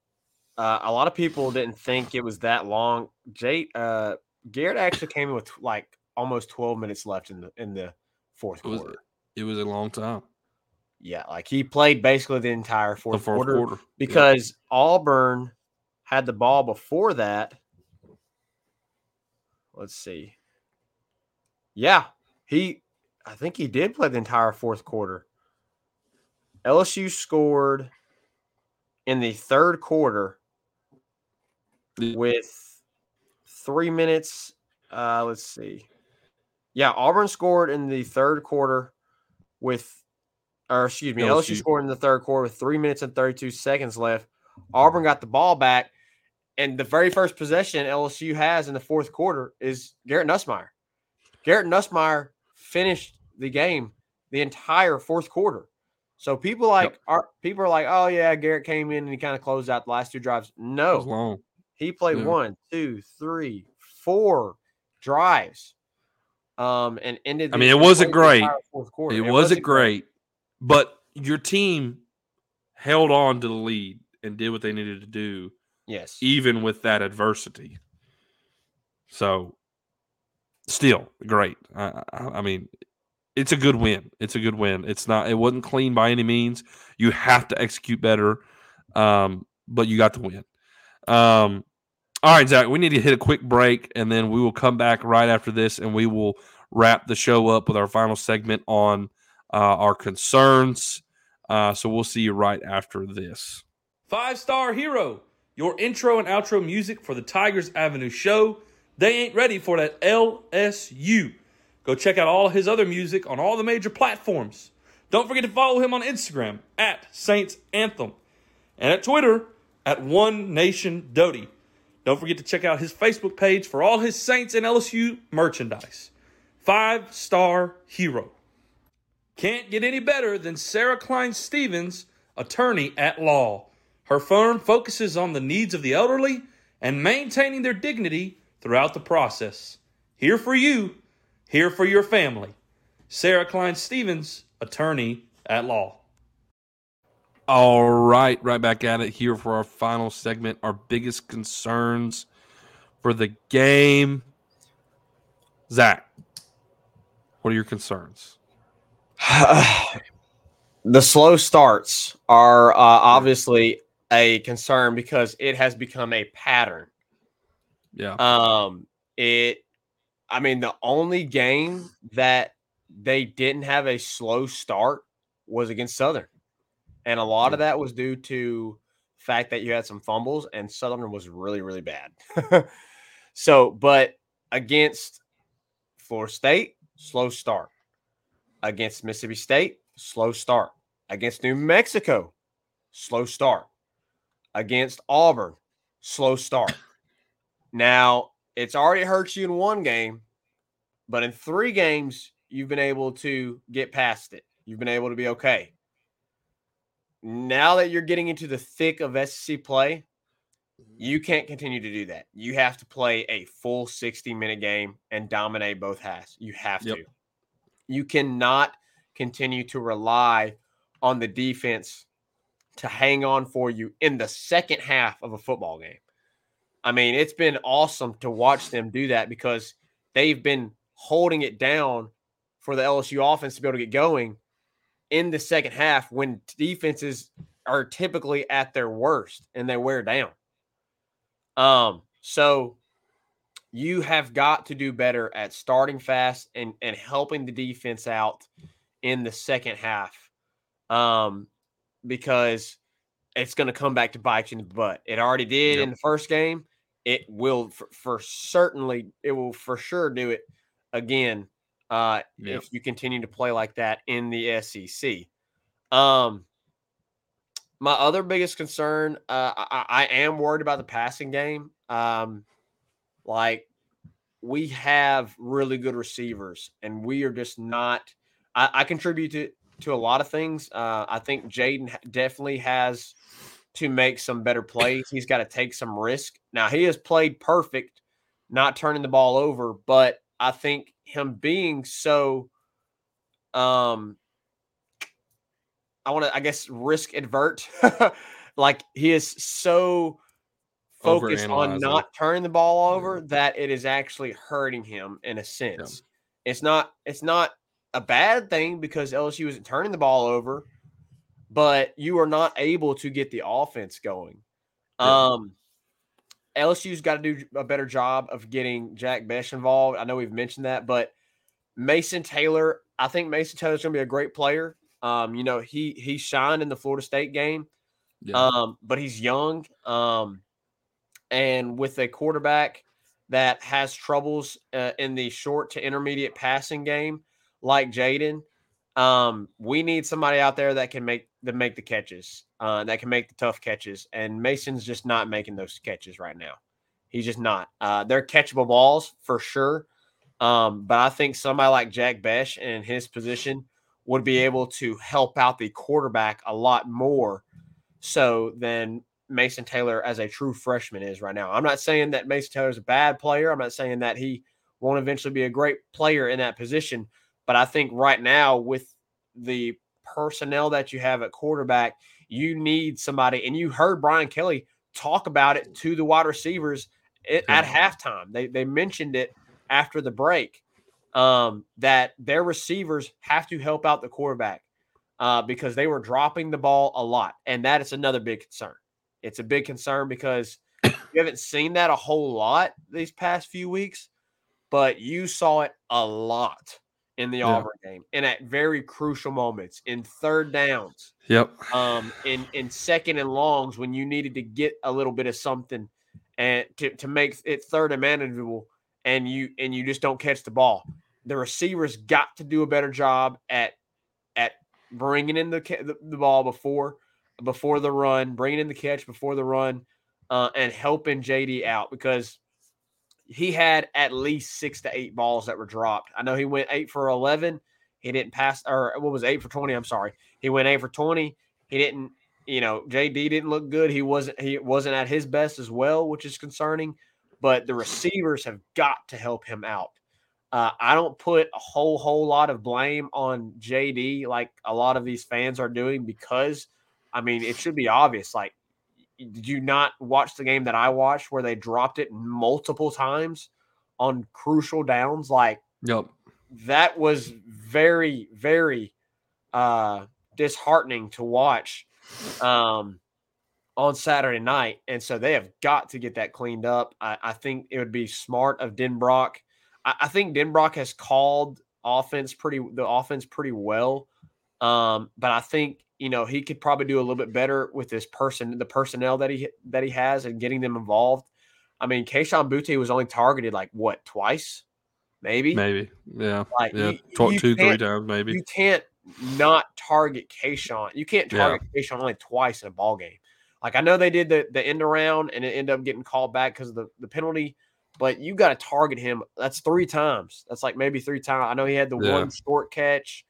Uh, a lot of people didn't think it was that long. Jay uh, Garrett actually came in with like almost 12 minutes left in the in the fourth It was quarter. it was a long time. Yeah, like he played basically the entire The fourth, fourth quarter, quarter, Yeah. because Auburn had the ball before that. Let's see. Yeah, he I think he did play the entire fourth quarter. LSU scored in the third quarter with three minutes. Uh, let's see. Yeah, Auburn scored in the third quarter with, or excuse me, LSU, LSU. scored in the third quarter with three minutes and 32 seconds left. Auburn got the ball back, and the very first possession LSU has in the fourth quarter is Garrett Nussmeier. Garrett Nussmeier finished the game the entire fourth quarter. So people like Yep. are people are like, oh yeah, Garrett came in and he kind of closed out the last two drives. It No, long. he played Yeah. one, two, three, four drives. Um, and ended. I mean, it wasn't great. quarter. It, wasn't great, but your team held on to the lead and did what they needed to do, Yes. even with that adversity. So, still great. I, I, I mean, it's a good win. It's a good win. It's not. It wasn't clean by any means. You have to execute better, um, but you got the win. Um, all right, Zach. We need to hit a quick break, and then we will come back right after this, and we will wrap the show up with our final segment on uh, our concerns. Uh, so we'll see you right after this. Five Star Hero, your intro and outro music for the Tigers Avenue show. They ain't ready for that LSU. Go check out all his other music on all the major platforms. Don't forget to follow him on Instagram at Saints Anthem and at Twitter at One Nation Doty. Don't forget to check out his Facebook page for all his Saints and LSU merchandise. Five Star Hero. Can't get any better than Sarah Klein Stevens, attorney at law. Her firm focuses on the needs of the elderly and maintaining their dignity throughout the process. Here for you, here for your family. Sarah Klein Stevens, attorney at law. All right, right back at it here for our final segment. Our biggest concerns for the game. Zach, what are your concerns? the slow starts are uh, obviously a concern because it has become a pattern. Yeah. Um, it, I mean, the only game that they didn't have a slow start was against Southern, and a lot of that was due to fact that you had some fumbles, and Southern was really, really bad. so, but against Florida State, slow start. Against Mississippi State, slow start. Against New Mexico, slow start. Against Auburn, slow start. Now, it's already hurt you in one game, but in three games, you've been able to get past it. You've been able to be okay. Now that you're getting into the thick of SEC play, you can't continue to do that. You have to play a full 60 minute game and dominate both halves. You have Yep. to. You cannot continue to rely on the defense to hang on for you in the second half of a football game. I mean, it's been awesome to watch them do that because they've been holding it down for the LSU offense to be able to get going in the second half when defenses are typically at their worst and they wear down. Um, so you have got to do better at starting fast and and helping the defense out in the second half. Um, because it's going to come back to bite you in the butt. It already did Yep. in the first game. It will for, for certainly it will for sure do it again uh Yep. if you continue to play like that in the SEC. Um my other biggest concern, uh, I, I am worried about the passing game. Um, like we have really good receivers, and we are just not. I, I contribute to to a lot of things. Uh, I think Jayden definitely has to make some better plays. He's got to take some risk. Now he has played perfect, not turning the ball over, but I think him being so um I want to, I guess, risk advert. like he is so focused on not turning the ball over that it is actually hurting him in a sense. It's not, it's not a bad thing because LSU isn't turning the ball over, but you are not able to get the offense going. Yeah. Um, LSU's got to do a better job of getting Jack Bech involved. I know we've mentioned that, but Mason Taylor, I think Mason Taylor's going to be a great player. Um, you know, he he shined in the Florida State game, Yeah. um, but he's young. Um, and with a quarterback that has troubles uh, in the short to intermediate passing game, like Jayden, Um, we need somebody out there that can make that make the catches, uh, that can make the tough catches, and Mason's just not making those catches right now. He's just not. Uh, they're catchable balls for sure, um, but I think somebody like Jack Bech in his position would be able to help out the quarterback a lot more so than Mason Taylor as a true freshman is right now. I'm not saying that Mason Taylor is a bad player. I'm not saying that he won't eventually be a great player in that position. But I think right now, with the personnel that you have at quarterback, you need somebody. And you heard Brian Kelly talk about it to the wide receivers at, at halftime. They, they mentioned it after the break um, that their receivers have to help out the quarterback uh, because they were dropping the ball a lot. And that is another big concern. It's a big concern because you haven't seen that a whole lot these past few weeks, but you saw it a lot in the yeah. Auburn game and at very crucial moments in third downs. Yep. Um, in in second and longs when you needed to get a little bit of something and to, to make it third and manageable and you and you just don't catch the ball. The receivers got to do a better job at at bringing in the the, the ball before before the run, bringing in the catch before the run, uh, and helping JD out because he had at least six to eight balls that were dropped. I know he went eight for 11. He didn't pass, or what was eight for 20? I'm sorry. He went eight for 20. He didn't, you know, JD didn't look good. He wasn't, he wasn't at his best as well, which is concerning. But the receivers have got to help him out. Uh, I don't put a whole, whole lot of blame on JD like a lot of these fans are doing because – I mean, it should be obvious. Like, did you not watch the game that I watched where they dropped it multiple times on crucial downs? Like, yep. that was very, very uh, disheartening to watch um, on Saturday night. And so they have got to get that cleaned up. I, I think it would be smart of Denbrock. I, I think Denbrock has called offense pretty the offense pretty well. Um, but I think you know, he could probably do a little bit better with this person, the personnel that he that he has, and getting them involved. I mean, Kayshon Boutte was only targeted like what twice, maybe, maybe, yeah, like yeah, you, you two, three times, maybe. You can't not target Kayshon. You can't target yeah. Only twice in a ball game. Like I know they did the the end around and it ended up getting called back because of the, the penalty, but you got to target him. That's three times. That's like maybe three times. I know he had the yeah. one short catch.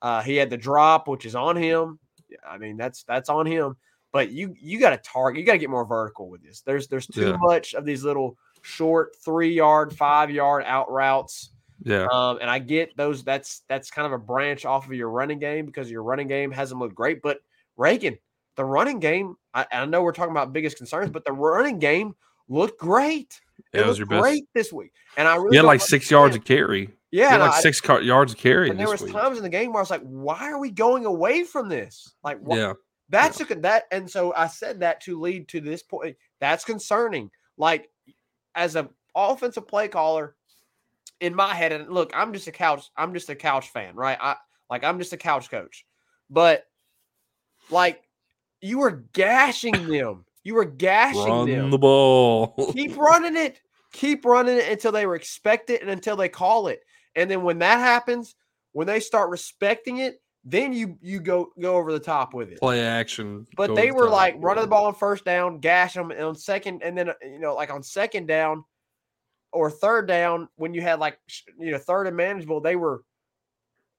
Uh, he had the drop, which is on him. I mean, that's that's on him. But you you got to target. You got to get more vertical with this. There's there's too yeah. much of these little short three yard, five yard out routes. Yeah. Um, and I get those. That's that's kind of a branch off of your running game because your running game hasn't looked great. But Reagan, the running game, I, I know we're talking about biggest concerns, but the running game looked great. Yeah, it, was your great best. this week. And I really had like six yards of carry. Yeah, like I, six car- yards of carry. And there was week. times in the game where I was like, "Why are we going away from this?" Like, yeah, that's yeah. a that. And so I said that to lead to this point. Eh, that's concerning. Like, as a offensive play caller, in my head, and look, I'm just a couch. I'm just a couch fan, right? I like I'm just a couch coach, but like you were gashing them. You were gashing Run them. the ball. Keep running it. Keep running it until they respect it and until they call it. And then when that happens, when they start respecting it, then you you go go over the top with it. Play action. But they were like running the ball on first down, gash them on second, and then uh, you know like on second down or third down when you had like you know third and manageable, they were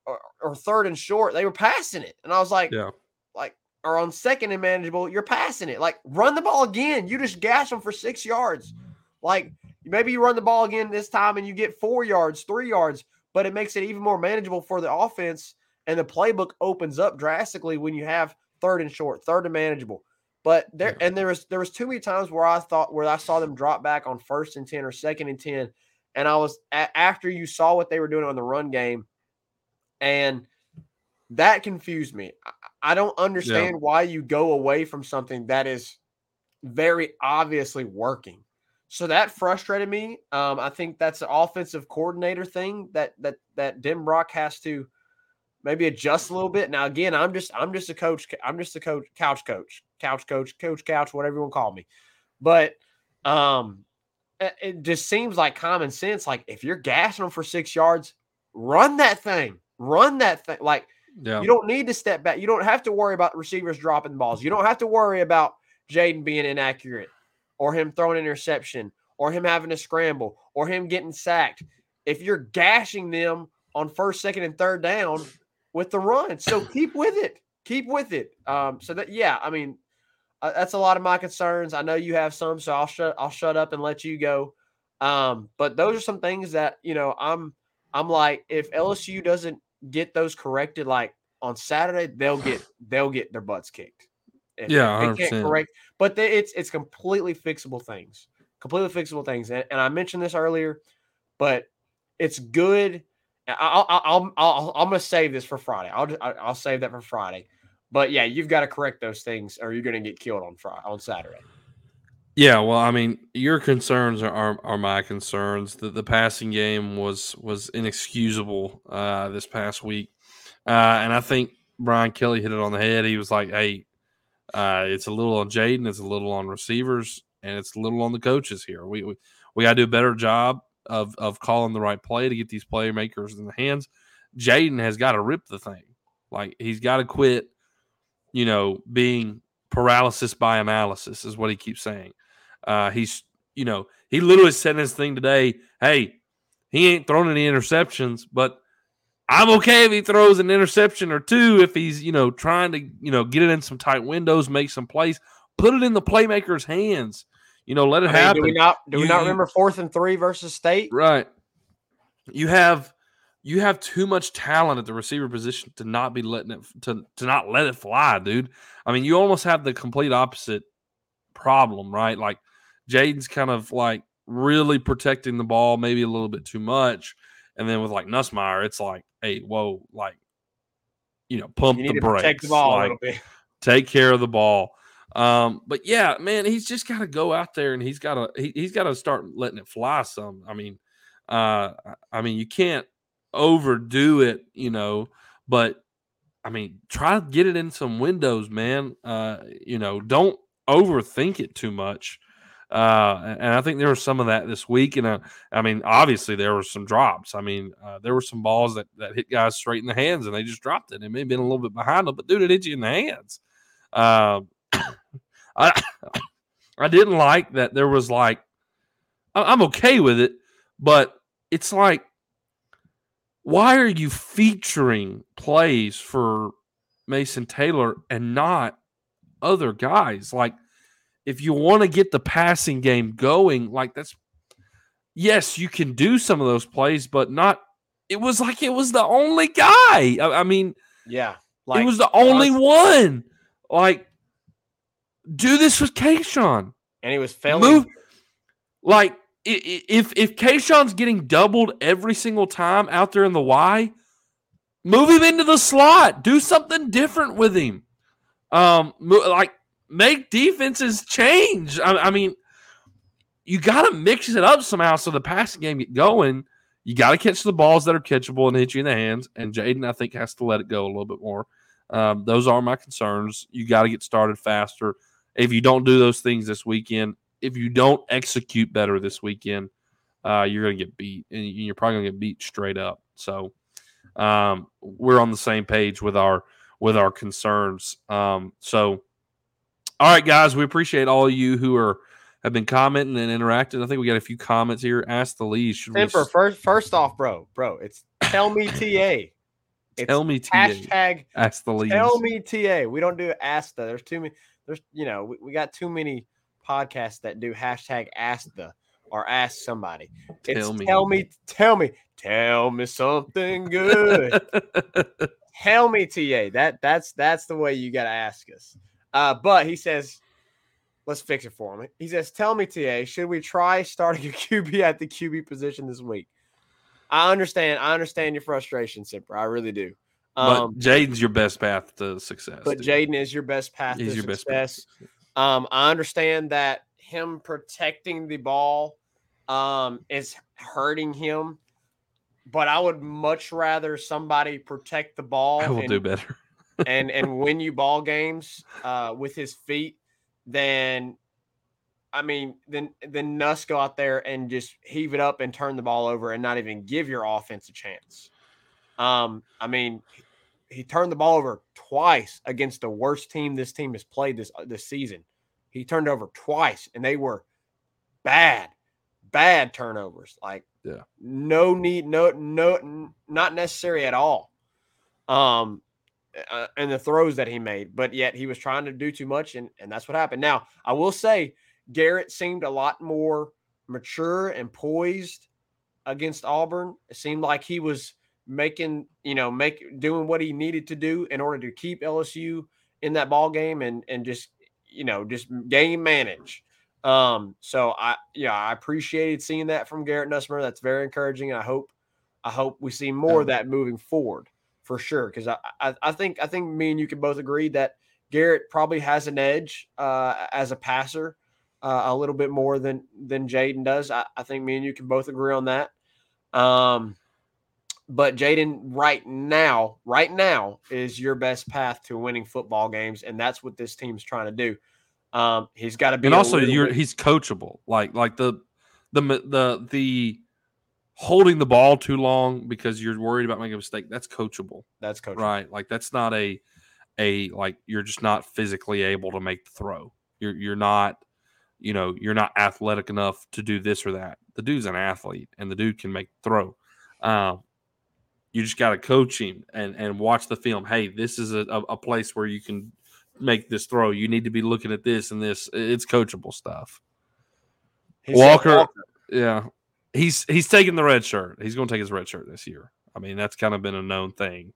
or, or third and short, they were passing it, and I was like, yeah, like or on second and manageable, you're passing it. Like run the ball again. You just gash them for six yards. Like maybe you run the ball again this time and you get four yards, three yards, but it makes it even more manageable for the offense. And the playbook opens up drastically when you have third and short, third and manageable. But there and there was there was too many times where I thought where I saw them drop back on first and ten or second and ten, and I was after you saw what they were doing on the run game, and that confused me. I, I don't understand yeah. why you go away from something that is very obviously working. So that frustrated me. Um, I think that's an offensive coordinator thing that that that Denbrock has to maybe adjust a little bit. Now, again, I'm just I'm just a coach. I'm just a coach, couch coach, couch coach, coach couch, whatever you want to call me. But um, it just seems like common sense. Like if you're gassing them for six yards, run that thing, run that thing. Like Yeah. You don't need to step back. You don't have to worry about receivers dropping balls. You don't have to worry about Jayden being inaccurate or him throwing an interception or him having a scramble or him getting sacked. If you're gashing them on first, second, and third down with the run, so keep with it. Keep with it. Um, so that yeah, I mean, uh, that's a lot of my concerns. I know you have some, so I'll shut I'll shut up and let you go. Um, but those are some things that you know I'm I'm like if LSU doesn't get those corrected like on Saturday, they'll get they'll get their butts kicked. If- Yeah, if they can't correct, but they, it's it's completely fixable things, completely fixable things. And, and I mentioned this earlier, but it's good. I- I'll, I'll, I'll, I'll I'm gonna save this for Friday. I'll I- I'll save that for Friday. But yeah, you've got to correct those things, or you're gonna get killed on Friday on Saturday. Yeah, well, I mean, your concerns are are, are my concerns. The the passing game was was inexcusable uh, this past week, uh, and I think Brian Kelly hit it on the head. He was like, "Hey, uh, it's a little on Jayden, it's a little on receivers, and it's a little on the coaches here. We we, we got to do a better job of of calling the right play to get these playmakers in the hands. Jayden has got to rip the thing. Like he's got to quit, you know, being paralysis by analysis is what he keeps saying. Uh, he's, you know, he literally said in his thing today, hey, he ain't thrown any interceptions, but I'm okay if he throws an interception or two if he's, you know, trying to, you know, get it in some tight windows, make some plays, put it in the playmaker's hands. You know, let it I mean, happen. do we not do we not remember fourth and three versus State? Right. You have you have too much talent at the receiver position to not be letting it to to not let it fly, dude. I mean, you almost have the complete opposite problem, right? Like Jayden's kind of like really protecting the ball, maybe a little bit too much. And then with like Nussmeier, it's like, hey, whoa, like you know, pump You the brakes. the like, take care of the ball. Um, but yeah, man, he's just got to go out there and he's got to he, he's got to start letting it fly. Some, I mean, uh, I mean, you can't overdo it, you know, but I mean, try to get it in some windows, man. Uh, you know, don't overthink it too much. Uh, and I think there was some of that this week. And uh, I mean, obviously there were some drops. I mean, uh, there were some balls that, that hit guys straight in the hands and they just dropped it. It may have been a little bit behind them, but dude, it hit you in the hands. Um, I I didn't like that there was like I'm okay with it, but it's like why are you featuring plays for Mason Taylor and not other guys? Like if you want to get the passing game going, like that's yes, you can do some of those plays, but not it was like it was the only guy. I, I mean, Yeah, it was the only one. Like, do this with Kayshon. and he was failing. Move. Like, if if Kayshon's getting doubled every single time out there in the Y, move him into the slot. Do something different with him. Um, like make defenses change. I, I mean, you got to mix it up somehow so the passing game get going. You got to catch the balls that are catchable and hit you in the hands. And Jayden, I think, has to let it go a little bit more. Um, those are my concerns. You got to get started faster. If you don't do those things this weekend, if you don't execute better this weekend, uh, you're going to get beat, and you're probably going to get beat straight up. So um, we're on the same page with our with our concerns. Um, so, all right, guys, we appreciate all of you who are have been commenting and interacting. I think we got a few comments here. Ask the lead. Should we first, first off, bro, bro, it's tell me TA. It's tell me TA? hashtag Ask the lead. tell me TA. We don't do Asta. There's too many. There's you know we, we got too many podcasts that do hashtag ask the or ask somebody. It's Tell me. tell me, tell me, tell me something good. tell me TA. That that's that's the way you got to ask us. Uh, but he says, let's fix it for him. He says, tell me TA, should we try starting a QB at the QB position this week? I understand. I understand your frustration, Simper. I really do. but Um, Jayden's your best path to success. but. Jayden is your best path He's to your best bet. Um, I understand that him protecting the ball um, is hurting him, but I would much rather somebody protect the ball I will and, do better. And and win you ball games uh, with his feet then I mean, then then Nuss go out there and just heave it up and turn the ball over and not even give your offense a chance. Um, I mean, he turned the ball over twice against the worst team this team has played this uh, this season. He turned over twice, and they were bad, bad turnovers. Like Yeah. no need, no no, not necessary at all. Um, uh, and the throws that he made, but yet he was trying to do too much, and and that's what happened. Now I will say Garrett seemed a lot more mature and poised against Auburn. It seemed like he was making, you know, make doing what he needed to do in order to keep LSU in that ball game and and just you know just game manage. Um, so I yeah I appreciated seeing that from Garrett Nussmeier. That's very encouraging. and I hope I hope we see more of that moving forward for sure. Because I, I I think I think me and you can both agree that Garrett probably has an edge uh, as a passer uh, a little bit more than than Jayden does. I, I think me and you can both agree on that. Um, but Jayden, right now, right now is your best path to winning football games, and that's what this team's trying to do. Um, he's got to be and also you're bit- he's coachable. Like like the the the the holding the ball too long because you're worried about making a mistake. That's coachable, that's coach. right? Like that's not a a like you're just not physically able to make the throw. You're you're not you know you're not athletic enough to do this or that. The dude's an athlete, and the dude can make the throw. Um, you just got to coach him and and watch the film. Hey, this is a, a, place where you can make this throw. You need to be looking at this and this. It's coachable stuff. Said Walker, yeah, he's he's taking the red shirt. He's going to take his red shirt this year. I mean, that's kind of been a known thing.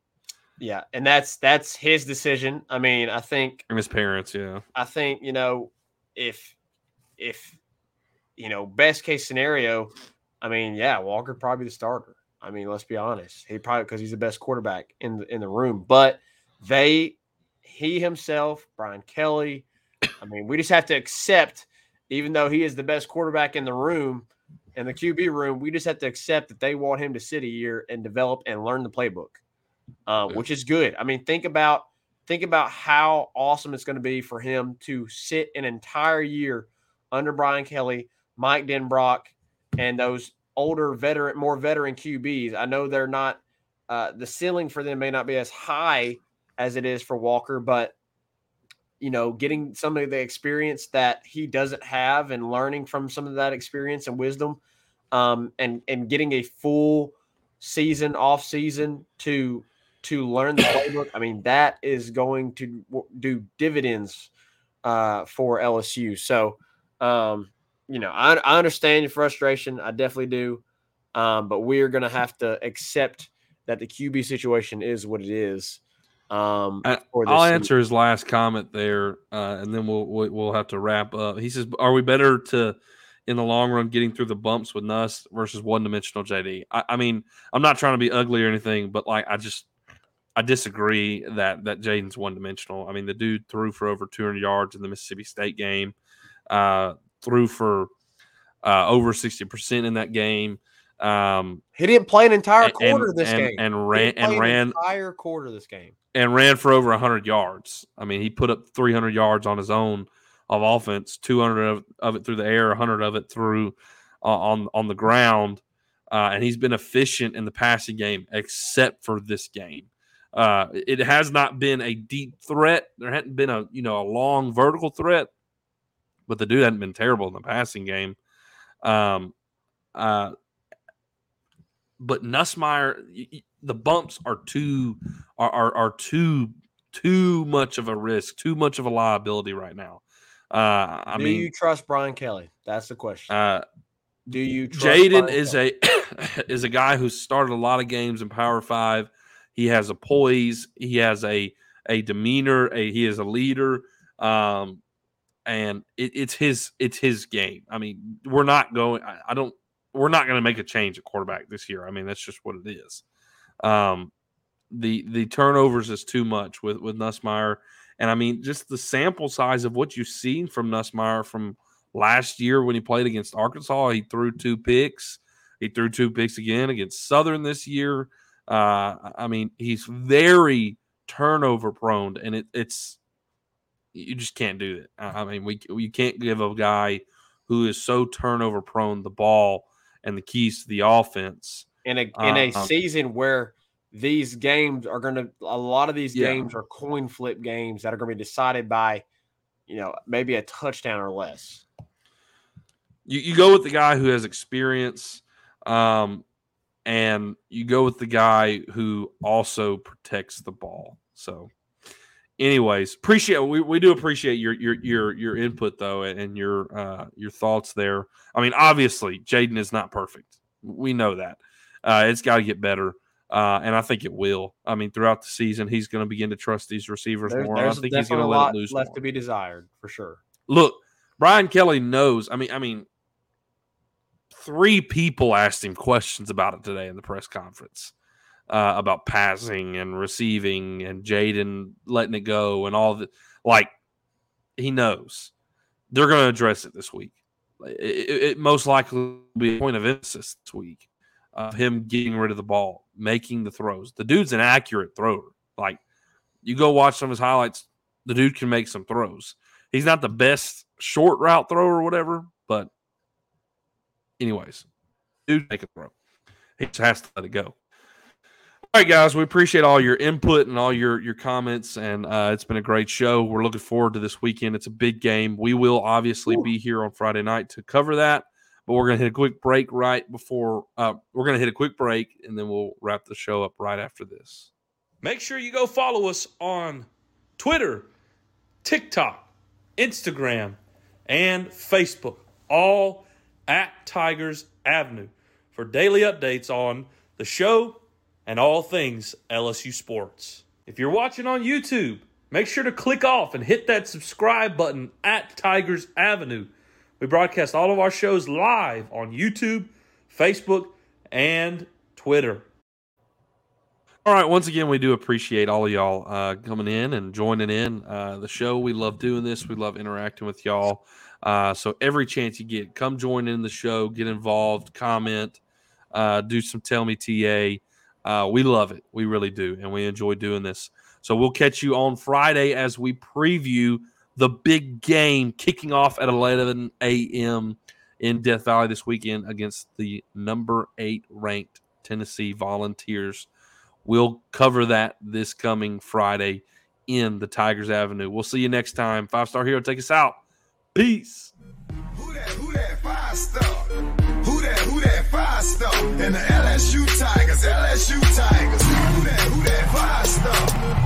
yeah, and that's that's his decision. I mean, I think And his parents, yeah, I think you know if if you know best case scenario, I mean, yeah, Walker probably the starter. I mean, let's be honest, he probably because he's the best quarterback in the in the room. But they, he himself, Brian Kelly. I mean, we just have to accept, even though he is the best quarterback in the room, in the QB room, we just have to accept that they want him to sit a year and develop and learn the playbook, uh, which is good. I mean, think about think about how awesome it's going to be for him to sit an entire year under Brian Kelly, Mike Denbrock, and those older veteran, more veteran QBs. I know they're not uh, the ceiling for them may not be as high as it is for Walker, but you know, getting some of the experience that he doesn't have and learning from some of that experience and wisdom, um, and and getting a full season off season to to learn the playbook. I mean, that is going to do dividends uh, for LSU. So, um, you know, I, I understand your frustration. I definitely do. Um, but we're going to have to accept that the QB situation is what it is. Um, I- for this I'll season. answer his last comment there, uh, and then we'll, we'll we'll have to wrap up. He says, "Are we better to, in the long run, getting through the bumps with Nuss versus one dimensional JD?" I, I mean, I'm not trying to be ugly or anything, but like I just I disagree that that Jayden's one dimensional. I mean, the dude threw for over 200 yards in the Mississippi State game, uh, threw for uh, over 60 percent in that game. Um, He didn't play an entire and- quarter this and, game. and ran and ran entire quarter this game. and ran for over 100 yards. I mean, he put up 300 yards on his own of offense, 200 of, of it through the air, 100 of it through uh, on on the ground, uh, and he's been efficient in the passing game except for this game. Uh, it has not been a deep threat. There hadn't been a you know a long vertical threat, but the dude hadn't been terrible in the passing game. Um, uh, but Nussmeier, the bumps are too are, are are too too much of a risk, too much of a liability right now. Uh, I Do mean, you trust Brian Kelly? That's the question. uh, Do you Jayden is Kelly? a is a guy who's started a lot of games in Power Five. He has a poise. He has a a demeanor. A, he is a leader. Um, and it, it's his it's his game. I mean, we're not going. I, I don't. We're not going to make a change at quarterback this year. I mean, that's just what it is. Um, the the turnovers is too much with with Nussmeier, and I mean, just the sample size of what you've seen from Nussmeier from last year when he played against Arkansas. He threw two picks. He threw two picks again against Southern this year. Uh, I mean, he's very turnover prone, and it, it's you just can't do it. I mean, we you can't give a guy who is so turnover prone the ball and the keys to the offense. in a in a Uh, season where these games are going to a lot of these Yeah. games are coin flip games that are going to be decided by you know maybe a touchdown or less. you, you go with the guy who has experience um, and you go with the guy who also protects the ball so anyways appreciate we, we do appreciate your your your your input though and your uh your thoughts there i mean obviously jayden is not perfect we know that uh it's got to get better uh and i think it will i mean throughout the season he's going to begin to trust these receivers There's, more i think he's going to let it loose left more. to be desired for sure. Look, Brian Kelly knows. I mean, I mean, three people asked him questions about it today in the press conference uh, about passing and receiving and Jayden letting it go and all the like. He knows they're going to address it this week. It, it, most likely will be a point of emphasis this week of him getting rid of the ball, making the throws. The dude's an accurate thrower. Like you go watch some of his highlights, the dude can make some throws. He's not the best short route thrower or whatever, but anyways, dude, make a throw. He just has to let it go. All right, guys, we appreciate all your input and all your your comments, and uh, it's been a great show. We're looking forward to this weekend. It's a big game. We will obviously be here on Friday night to cover that, but we're gonna hit a quick break right before. Uh, we're gonna hit a quick break, and then we'll wrap the show up right after this. Make sure you go follow us on Twitter, TikTok, Instagram, and Facebook, all at Tigers Avenue for daily updates on the show and all things LSU sports. If you're watching on YouTube, make sure to click off and hit that subscribe button at Tigers Avenue. We broadcast all of our shows live on YouTube, Facebook, and Twitter. All right. Once again, we do appreciate all of y'all uh, coming in and joining in uh, the show. We love doing this. We love interacting with y'all. Uh, so every chance you get, come join in the show, get involved, comment, uh, do some tell me TA. Uh, we love it. We really do, and we enjoy doing this. So we'll catch you on Friday as we preview the big game kicking off at 11 a.m. in Death Valley this weekend against the number eight ranked Tennessee Volunteers. We'll cover that this coming Friday in the Tigers Avenue. We'll see you next time. Five Star Hero, take us out. Peace. five star. And the LSU Tigers, LSU Tigers. Who that, who that five star?